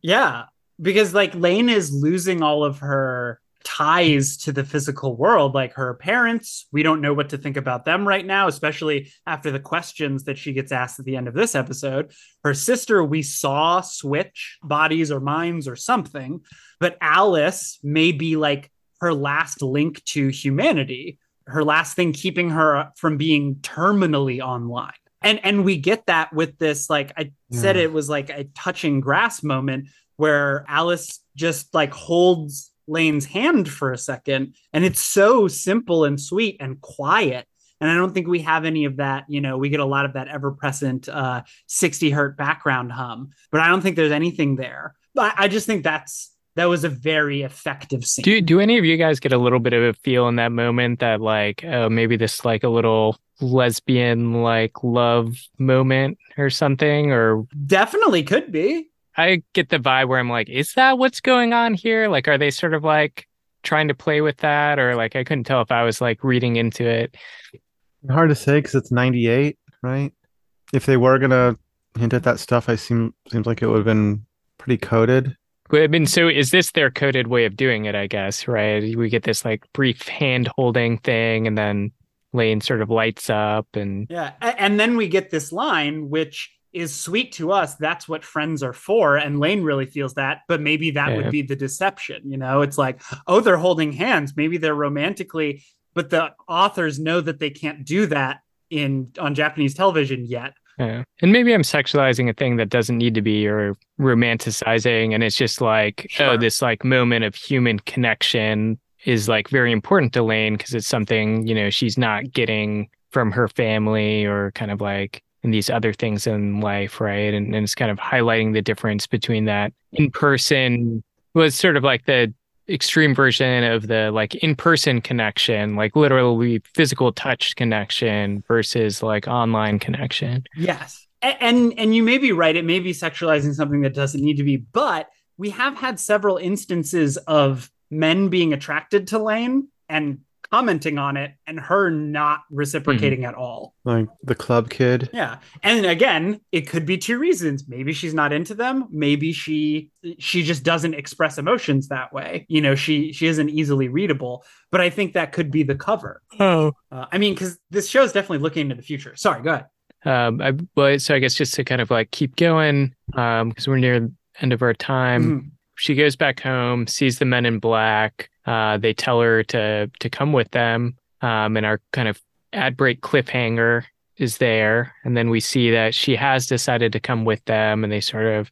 Yeah. Because like Lain is losing all of her ties to the physical world, like her parents. We don't know what to think about them right now, especially after the questions that she gets asked at the end of this episode. Her sister, we saw switch bodies or minds or something, but Alice may be like her last link to humanity, her last thing keeping her from being terminally online. And and we get that with this, like I said, Yeah. it was like a touching grass moment where Alice just like holds Lain's hand for a second. And it's so simple and sweet and quiet. And I don't think we have any of that. You know, we get a lot of that ever present uh, 60 hertz background hum, but I don't think there's anything there. But I just think that's that was a very effective scene. do do any of you guys get a little bit of a feel in that moment that like, oh, maybe this like a little lesbian like love moment or something or Definitely could be. I get the vibe where I'm like, is that what's going on here? Like, are they sort of like trying to play with that? Or like, I couldn't tell if I was like reading into it. Hard to say because it's 98, right? If they were gonna hint at that stuff, I seem seems like it would have been pretty coded. But I mean, so is this their coded way of doing it? I guess, right? We get this like brief hand holding thing, and then Lain sort of lights up, and Yeah. And then we get this line, which is sweet to us. That's what friends are for. And Lain really feels that, but maybe that Yeah. would be the deception. You know, it's like, oh, they're holding hands. Maybe they're romantically, but the authors know that they can't do that in on Japanese television yet. Yeah. And maybe I'm sexualizing a thing that doesn't need to be or romanticizing. And it's just like, oh, this like moment of human connection is like very important to Lain because it's something, you know, she's not getting from her family or kind of like in these other things in life, right? And, and it's kind of highlighting the difference between that in person was sort of like the extreme version of the like in-person connection, like literally physical touch connection versus like online connection. Yes. A- And and you may be right. It may be sexualizing something that doesn't need to be, but we have had several instances of men being attracted to Lain and commenting on it and her not reciprocating at all. Like the club kid. Yeah. And again, it could be two reasons. Maybe she's not into them. Maybe she she just doesn't express emotions that way. You know, she she isn't easily readable. But I think that could be the cover. Oh. Uh, I mean, because this show is definitely looking into the future. Sorry, go ahead. Um, I, well, so I guess just to kind of like keep going, um, because we're near the end of our time. Mhm. She goes back home, sees the men in black. Uh, they tell her to to come with them. Um, and our kind of ad break cliffhanger is there, and then we see that she has decided to come with them, and they sort of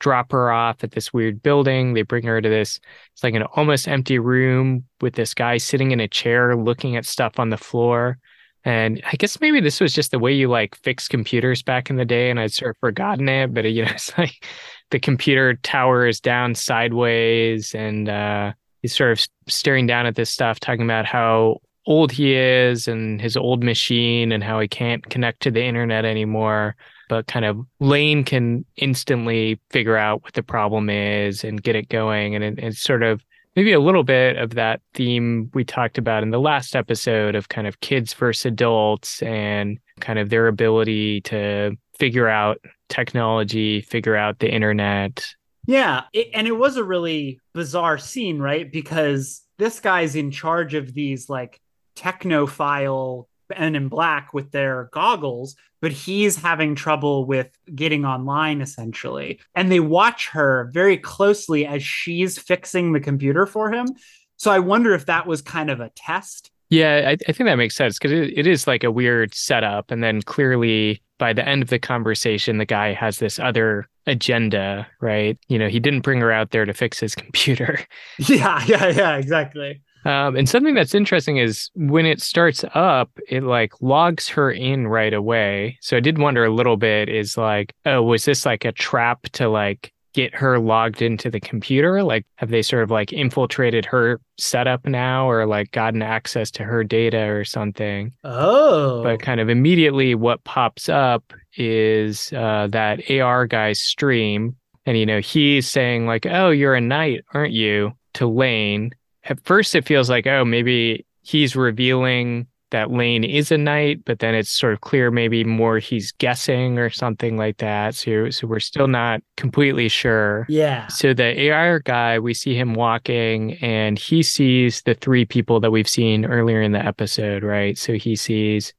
drop her off at this weird building. They bring her to this it's like an almost empty room with this guy sitting in a chair looking at stuff on the floor. And I guess maybe this was just the way you like fix computers back in the day, and I'd sort of forgotten it. But you know, it's like the computer tower is down sideways, and uh, he's sort of staring down at this stuff, talking about how old he is and his old machine, and how he can't connect to the internet anymore. But kind of Lain can instantly figure out what the problem is and get it going, and it, it's sort of maybe a little bit of that theme we talked about in the last episode of kind of kids versus adults and kind of their ability to figure out technology, figure out the internet. Yeah, it, and it was a really bizarre scene, right? Because this guy's in charge of these like technophile men in black with their goggles, but he's having trouble with getting online essentially. And they watch her very closely as she's fixing the computer for him. So I wonder if that was kind of a test. Yeah, I, I think that makes sense because it, it is like a weird setup. And then clearly by the end of the conversation, the guy has this other agenda, right? You know, he didn't bring her out there to fix his computer. Yeah, yeah, yeah, exactly. Um, and something that's interesting is when it starts up, it like logs her in right away. So I did wonder a little bit is like, oh, was this like a trap to like get her logged into the computer? Like, have they sort of like infiltrated her setup now or like gotten access to her data or something? Oh. But kind of immediately what pops up is uh, that AR guy's stream. And, you know, he's saying, like, oh, you're a knight, aren't you? To Lain at first it feels like oh maybe he's revealing that Lain is a knight, but then it's sort of clear maybe more he's guessing or something like that. So so we're still not completely sure. Yeah. So the AR guy, we see him walking and he sees the three people that we've seen earlier in the episode, right? So he sees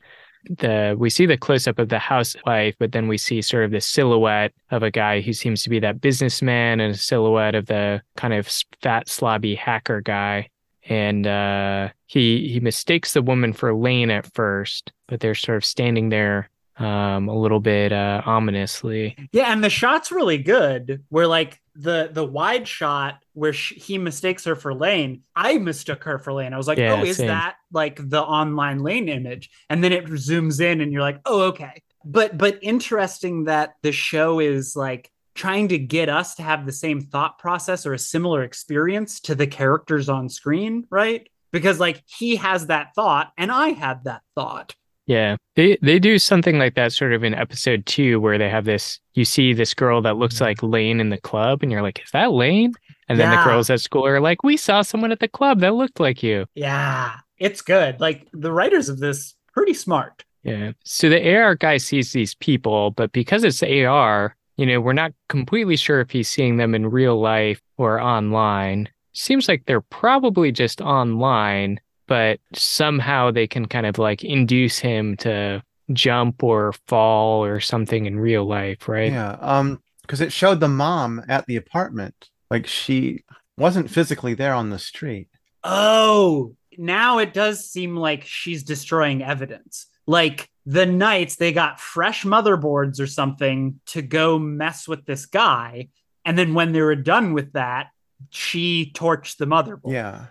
the we see the close up of the housewife, but then we see sort of the silhouette of a guy who seems to be that businessman and a silhouette of the kind of fat slobby hacker guy. And uh, he he mistakes the woman for Lain at first, but they're sort of standing there um, a little bit uh, ominously. Yeah, and the shot's really good. Where like the the wide shot where she, he mistakes her for Lain, I mistook her for Lain. I was like, Yeah, oh, is same. that like the online Lain image? And then it zooms in, and you're like, oh, okay. But but interesting that the show is like trying to get us to have the same thought process or a similar experience to the characters on screen, right? Because like he has that thought, and I had that thought. Yeah. They they do something like that sort of in episode two where they have this you see this girl that looks mm-hmm. like Lain in the club and you're like, is that Lain? And then Yeah. the girls at school are like, We saw someone at the club that looked like you. Yeah, it's good. Like the writers of this pretty smart. Yeah. So the AR guy sees these people, but because it's AR, you know, we're not completely sure if he's seeing them in real life or online. Seems like they're probably just online, but somehow they can kind of like induce him to jump or fall or something in real life, right? Yeah, um, because it showed the mom at the apartment, like she wasn't physically there on the street. Oh, now it does seem like she's destroying evidence. Like the Knights, they got fresh motherboards or something to go mess with this guy. And then when they were done with that, she torched the motherboard. Yeah.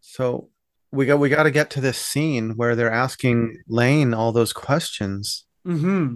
So we got we got to get to this scene where they're asking Lain all those questions. hmm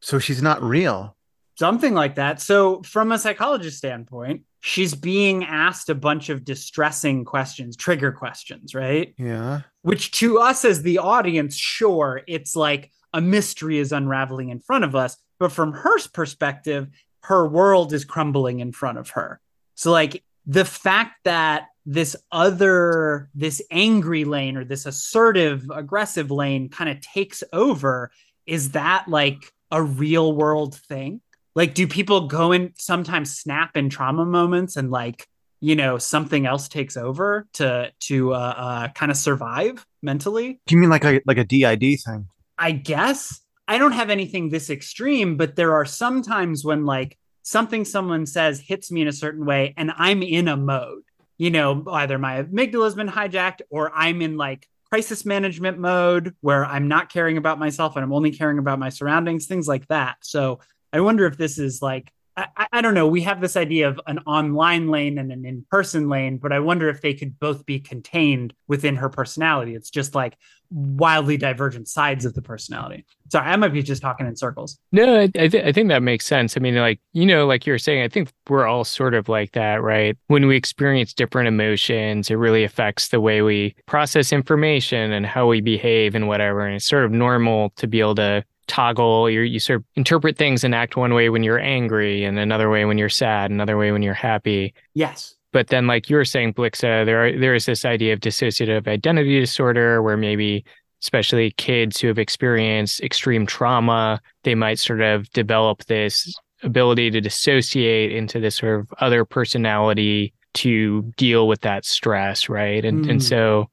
So she's not real. Something like that. So, from a psychologist standpoint, she's being asked a bunch of distressing questions, trigger questions, right? Yeah. Which to us as the audience, sure, it's like a mystery is unraveling in front of us. But from her perspective, her world is crumbling in front of her. So, like, the fact that this other, this angry lain or this assertive, aggressive lain kind of takes over, is that like a real world thing? Like, do people go and sometimes snap in trauma moments and like, you know something else takes over to to uh, uh kind of survive mentally. Do you mean like a like a DID thing? i guess. I don't have anything this extreme but there are some times when like something someone says hits me in a certain way and i'm in a mode. You know either my amygdala's been hijacked or i'm in like crisis management mode where i'm not caring about myself and i'm only caring about my surroundings things like that. So i wonder if this is like I, I- don't know. We have this idea of an online lain and an in person lain, but I wonder if they could both be contained within her personality. It's just like wildly divergent sides of the personality. Sorry, I might be just talking in circles. No, I, I, th- I think that makes sense. I mean, like, you know, like you're saying, I think we're all sort of like that, right? When we experience different emotions, it really affects the way we process information and how we behave and whatever. And it's sort of normal to be able to toggle you you sort of interpret things and act one way when you're angry and another way when you're sad another way when you're happy Yes. But then, like you were saying, Blixa, there are, there is this idea of dissociative identity disorder, where maybe, especially kids who have experienced extreme trauma, they might sort of develop this ability to dissociate into this sort of other personality to deal with that stress, right? And and Mm. so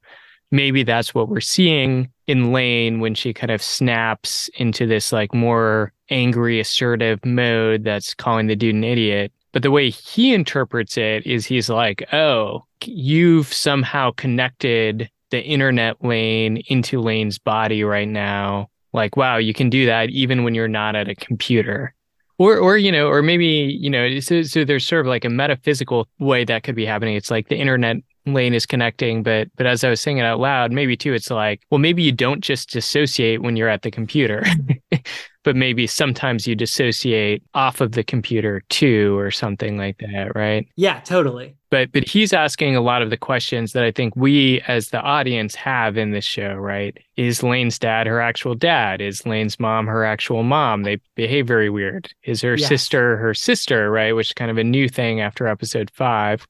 maybe that's what we're seeing in Lain when she kind of snaps into this like more angry, assertive mode that's calling the dude an idiot. But the way he interprets it is he's like, oh, you've somehow connected the internet lain into Lain's body right now. Like, wow, you can do that even when you're not at a computer. Or, or you know, or maybe you know, so, so there's sort of like a metaphysical way that could be happening. It's like the internet lain is connecting, but but as I was saying it out loud, maybe too, it's like, well, maybe you don't just dissociate when you're at the computer, but maybe sometimes you dissociate off of the computer too, or something like that, right? Yeah, totally. But but he's asking a lot of the questions that I think we as the audience have in this show, right? Is Lain's dad her actual dad? Is Lain's mom her actual mom? They behave very weird. Is her Yes. sister her sister, right? Which is kind of a new thing after episode five.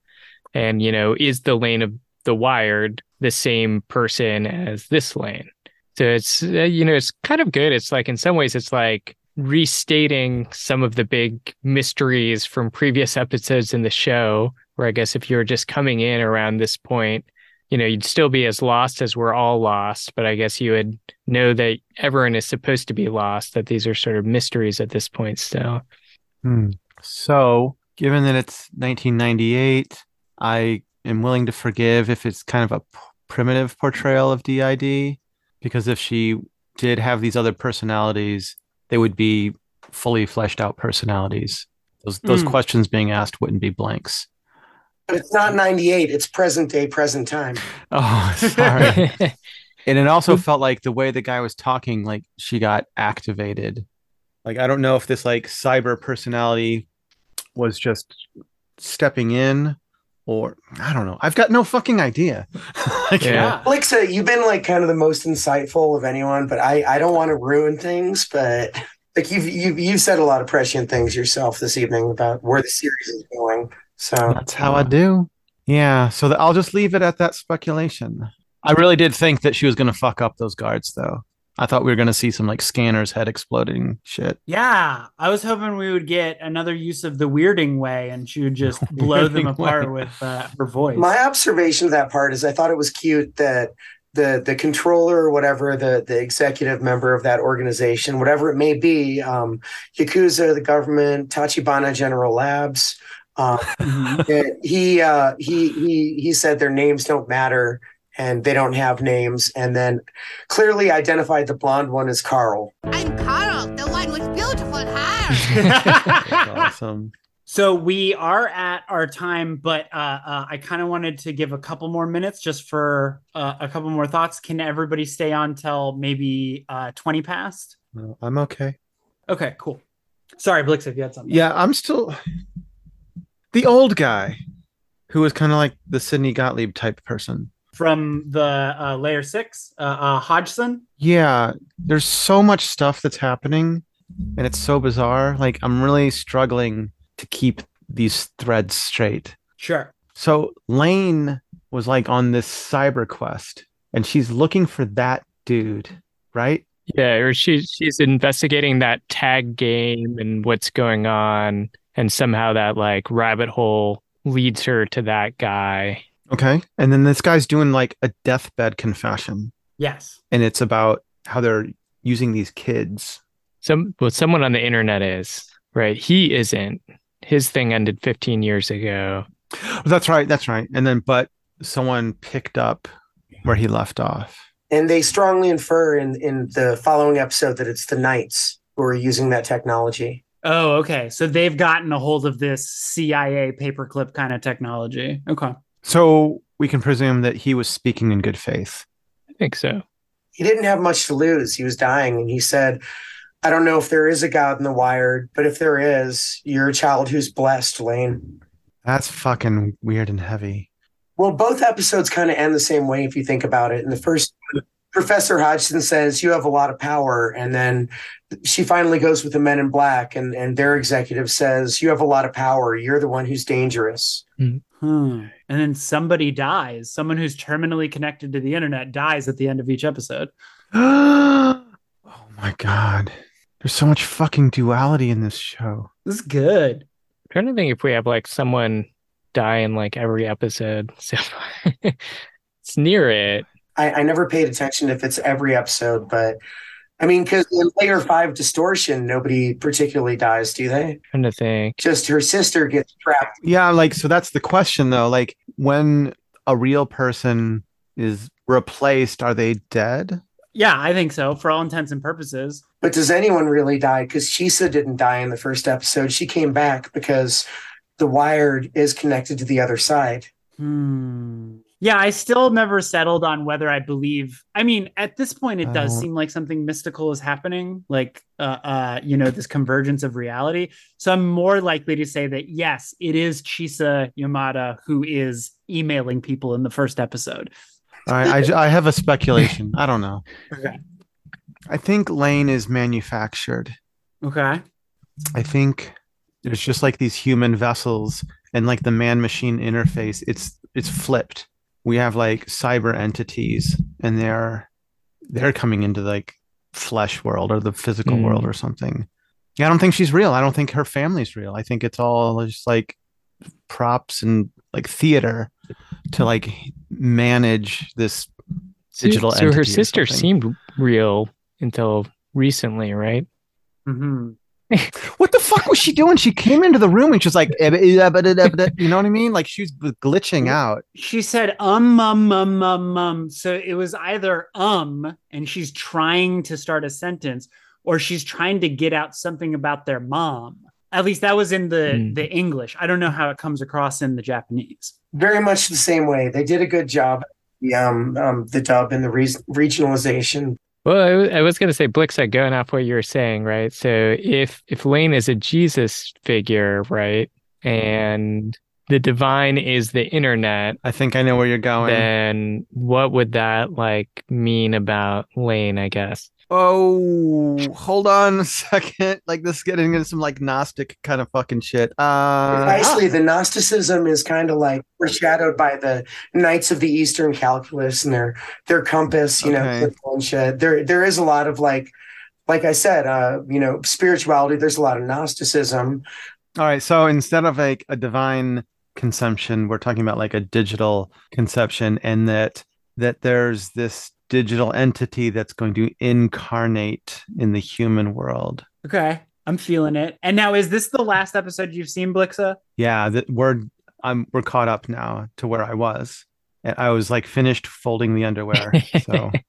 And you know, is the Lain of the Wired the same person as this Lain? So it's uh, you know, it's kind of good. It's like in some ways it's like restating some of the big mysteries from previous episodes in the show where I guess if you were just coming in around this point, you know, you'd still be as lost as we're all lost, but I guess you would know that everyone is supposed to be lost, that these are sort of mysteries at this point still. Hmm. So, given that it's 1998, I am willing to forgive if it's kind of a p- primitive portrayal of DID, because if she did have these other personalities, they would be fully fleshed out personalities. Those those Hmm. questions being asked wouldn't be blanks. But it's not 98, it's present day, present time. Oh, sorry. and it also felt like the way the guy was talking, like she got activated. Like I don't know if this like cyber personality was just stepping in or I don't know. I've got no fucking idea. Like, Yeah. Alexa, you've been like kind of the most insightful of anyone, but I, I don't want to ruin things, but like you've, you've you've said a lot of prescient things yourself this evening about where the series is going. So That's how I do. Yeah, so the, I'll just leave it at that speculation. I really did think that she was going to fuck up those guards though. I thought we were going to see some like scanners head exploding shit. Yeah, I was hoping we would get another use of the weirding way, and she would just blow them Weirding apart way. with uh, her voice. my observation of that part is I thought it was cute that the the controller or whatever the the executive member of that organization, whatever it may be, um, Yakuza, the government, Tachibana General Labs, uh, that he uh, he he he said their names don't matter and they don't have names, and then clearly identified the blonde one as Carl. I'm Carl, the one with beautiful hair. That's awesome. So we are at our time, but uh, uh, I kind of wanted to give a couple more minutes just for uh, a couple more thoughts. Can everybody stay on till maybe uh, 20 past? No, I'm okay. Okay, cool. Sorry, Blix, if you had something. Yeah, I'm still the old guy who was kind of like the Sidney Gottlieb type person. From the uh, layer six, uh, uh, Hodgson. Yeah, there's so much stuff that's happening and it's so bizarre. Like I'm really struggling to keep these threads straight. Sure. So Lain was like on this cyber quest and she's looking for that dude, right? Yeah, or she she's investigating that tag game and what's going on, and somehow that like rabbit hole leads her to that guy. Okay. And then this guy's doing like a deathbed confession Yes. and it's about how they're using these kids. Some well, someone on the internet is right. He isn't. His thing ended 15 years ago. That's right. That's right. And then, but someone picked up where he left off. And they strongly infer in, in the following episode that it's the Knights who are using that technology. Oh, okay. So they've gotten a hold of this CIA paperclip kind of technology. Okay. So we can presume that he was speaking in good faith. I think so. He didn't have much to lose. He was dying. And he said, I don't know if there is a God in the wired, but if there is, you're a child who's blessed, Lain. That's fucking weird and heavy. Well, both episodes kind of end the same way if you think about it. In the first, Professor Hodgson says you have a lot of power, and then she finally goes with the Men in Black, and and their executive says you have a lot of power. You're the one who's dangerous. Hmm. Hmm. And then somebody dies. Someone who's terminally connected to the internet dies at the end of each episode. oh my god. There's so much fucking duality in this show. This is good. i trying to think if we have like someone die in like every episode. So it's near it. I, I never paid attention if it's every episode, but I mean, because in layer five distortion, nobody particularly dies, do they? trying to think. Just her sister gets trapped. Yeah, like so that's the question though. Like when a real person is replaced, are they dead? Yeah, I think so, for all intents and purposes. But does anyone really die? Because Chisa didn't die in the first episode. She came back because the wired is connected to the other side. Hmm. Yeah, I still never settled on whether I believe. I mean, at this point, it does Oh. seem like something mystical is happening, like, uh, uh, you know, this convergence of reality. So I'm more likely to say that yes, it is Chisa Yamada who is emailing people in the first episode. All right, I, I have a speculation. I don't know. Okay. I think Lain is manufactured. Okay. I think there's just like these human vessels and like the man machine interface, it's it's flipped. We have like cyber entities and they're they're coming into like flesh world or the physical Mm. world or something. Yeah, I don't think she's real. I don't think her family's real. I think it's all just like props and like theater to like manage this So, digital so her entity or sister seemed real until recently, right? hmm What the fuck was she doing? She came into the room and she was like, "Eh, eh, eh, eh, eh, eh," you know what I mean? Like she was glitching out. She said um um um um um. So it was either um, and she's trying to start a sentence, or she's trying to get out something about their mom. At least that was in the Hmm. the English. I don't know how it comes across in the Japanese. Very much the same way. They did a good job. The um, um the dub and the re- regionalization. Well, I, was going to say, Blixa, going off what you were saying, right? So if if Lain is a Jesus figure, right, and the divine is the internet, I think I know where you're going. then what would that like mean about Lain? I guess. Oh, hold on a second. Like this is getting into some like Gnostic kind of fucking shit. Uh, Precisely, the Gnosticism is kind of like foreshadowed by the Knights of the Eastern Calculus and their their compass. You Okay. know, and shit. There there is a lot of like, like I said, uh, you know, spirituality. There's a lot of Gnosticism. all right. So instead of like a divine consumption, we're talking about like a digital conception, and that that there's this digital entity that's going to incarnate in the human world. Okay, I'm feeling it. And now, is this the last episode you've seen, Blixa? yeah that we're i'm we're caught up now to where i was and i was like finished folding the underwear so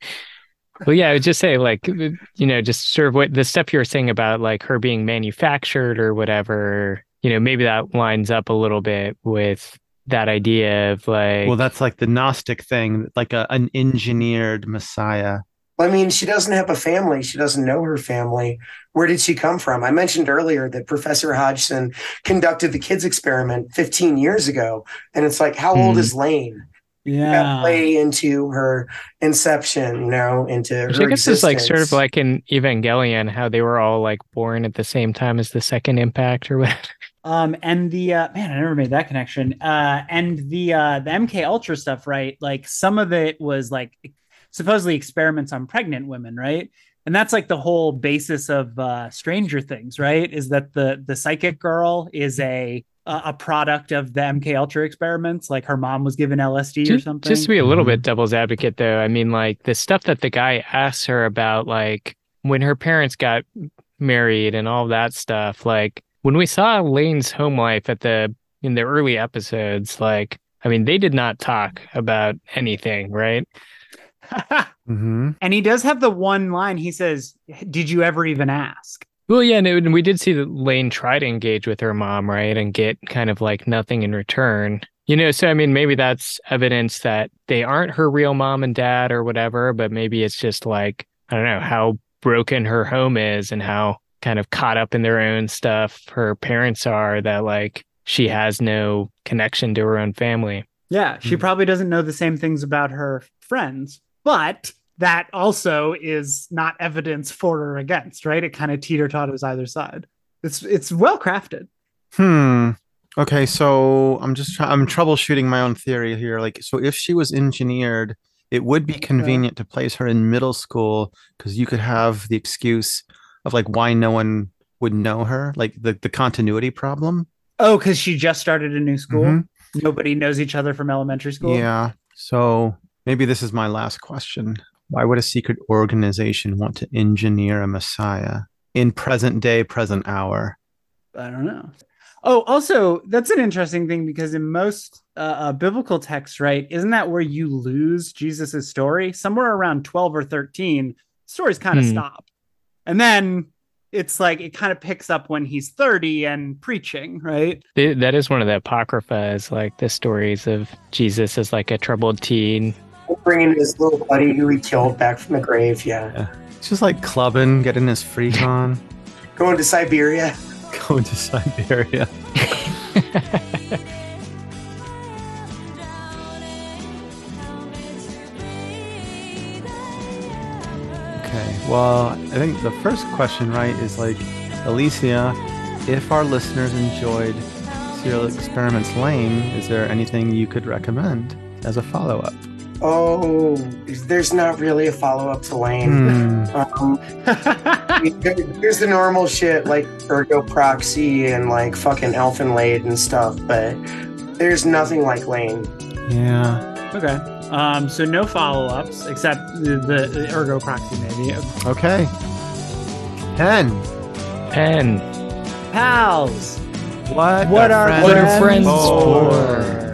Well, yeah, I would just say, like, you know, just sort of what the stuff you were saying about like her being manufactured or whatever, you know, maybe that lines up a little bit with that idea of like, well that's like the gnostic thing like a, an engineered messiah I mean, she doesn't have a family. She doesn't know her family. Where did she come from? I mentioned earlier that Professor Hodgson conducted the kids experiment 15 years ago. And it's like, how old Hmm. is Lain? That Yeah. play into her inception, you know, into her which I guess it's like sort of like in Evangelion, how they were all like born at the same time as the second impact or whatever. Um, and the uh, man, I never made that connection. Uh, and the uh, the MK Ultra stuff, right? Like some of it was like supposedly experiments on pregnant women, right? And that's like the whole basis of uh, Stranger Things, right? Is that the the psychic girl is a a a product of the MK Ultra experiments? Like her mom was given LSD or something. just to be a little Mhm. bit devil's advocate, though, I mean, like the stuff that the guy asks her about, like when her parents got married and all that stuff, like when we saw Lain's home life at the in the early episodes, like I mean, they did not talk about anything, right? mm-hmm. and he does have the one line. He says, "Did you ever even ask?" Well, yeah, and, it- and we did see that Lain try to engage with her mom, right, and get kind of like nothing in return. You know, so I mean, maybe that's evidence that they aren't her real mom and dad or whatever, but maybe it's just like, I don't know, how broken her home is and how kind of caught up in their own stuff her parents are that like she has no connection to her own family. Yeah, she Hmm. probably doesn't know the same things about her friends, but that also is not evidence for or against, right? It kind of teeter totters either side. It's it's well crafted. Hmm. Okay, so I'm just try- I'm troubleshooting my own theory here. Like, so if she was engineered, it would be convenient to place her in middle school because you could have the excuse of like why no one would know her, like the the continuity problem. Oh, because she just started a new school. Mhm. Nobody knows each other from elementary school. Yeah. So maybe this is my last question. Why would a secret organization want to engineer a messiah in present day, present hour? I don't know. Oh, also, that's an interesting thing because in most uh, uh, biblical texts, right, isn't that where you lose Jesus's story? Somewhere around 12 or 13, stories kind of Hmm. stop. And then it's like it kind of picks up when he's 30 and preaching, right? That is one of the apocrypha is like the stories of Jesus as like a troubled teen. Bringing his little buddy who he killed back from the grave. Yeah. It's just like clubbing, getting his freak on, Going to Cyberia. going to Cyberia. Well, I think the first question, right, is like, Alicia, if our listeners enjoyed Serial Experiments Lain, is there anything you could recommend as a follow up? Oh, there's not really a follow up to Lain. Hmm. Um, there- there's the normal shit like Ergo Proxy and like fucking Elfen Lied and stuff, but there's nothing like Lain. Yeah. Okay. Um, so no follow-ups except the, the, the ergo proxy maybe. Okay. Pen. Pen. Pals. What? What are are What are friends friends for? for?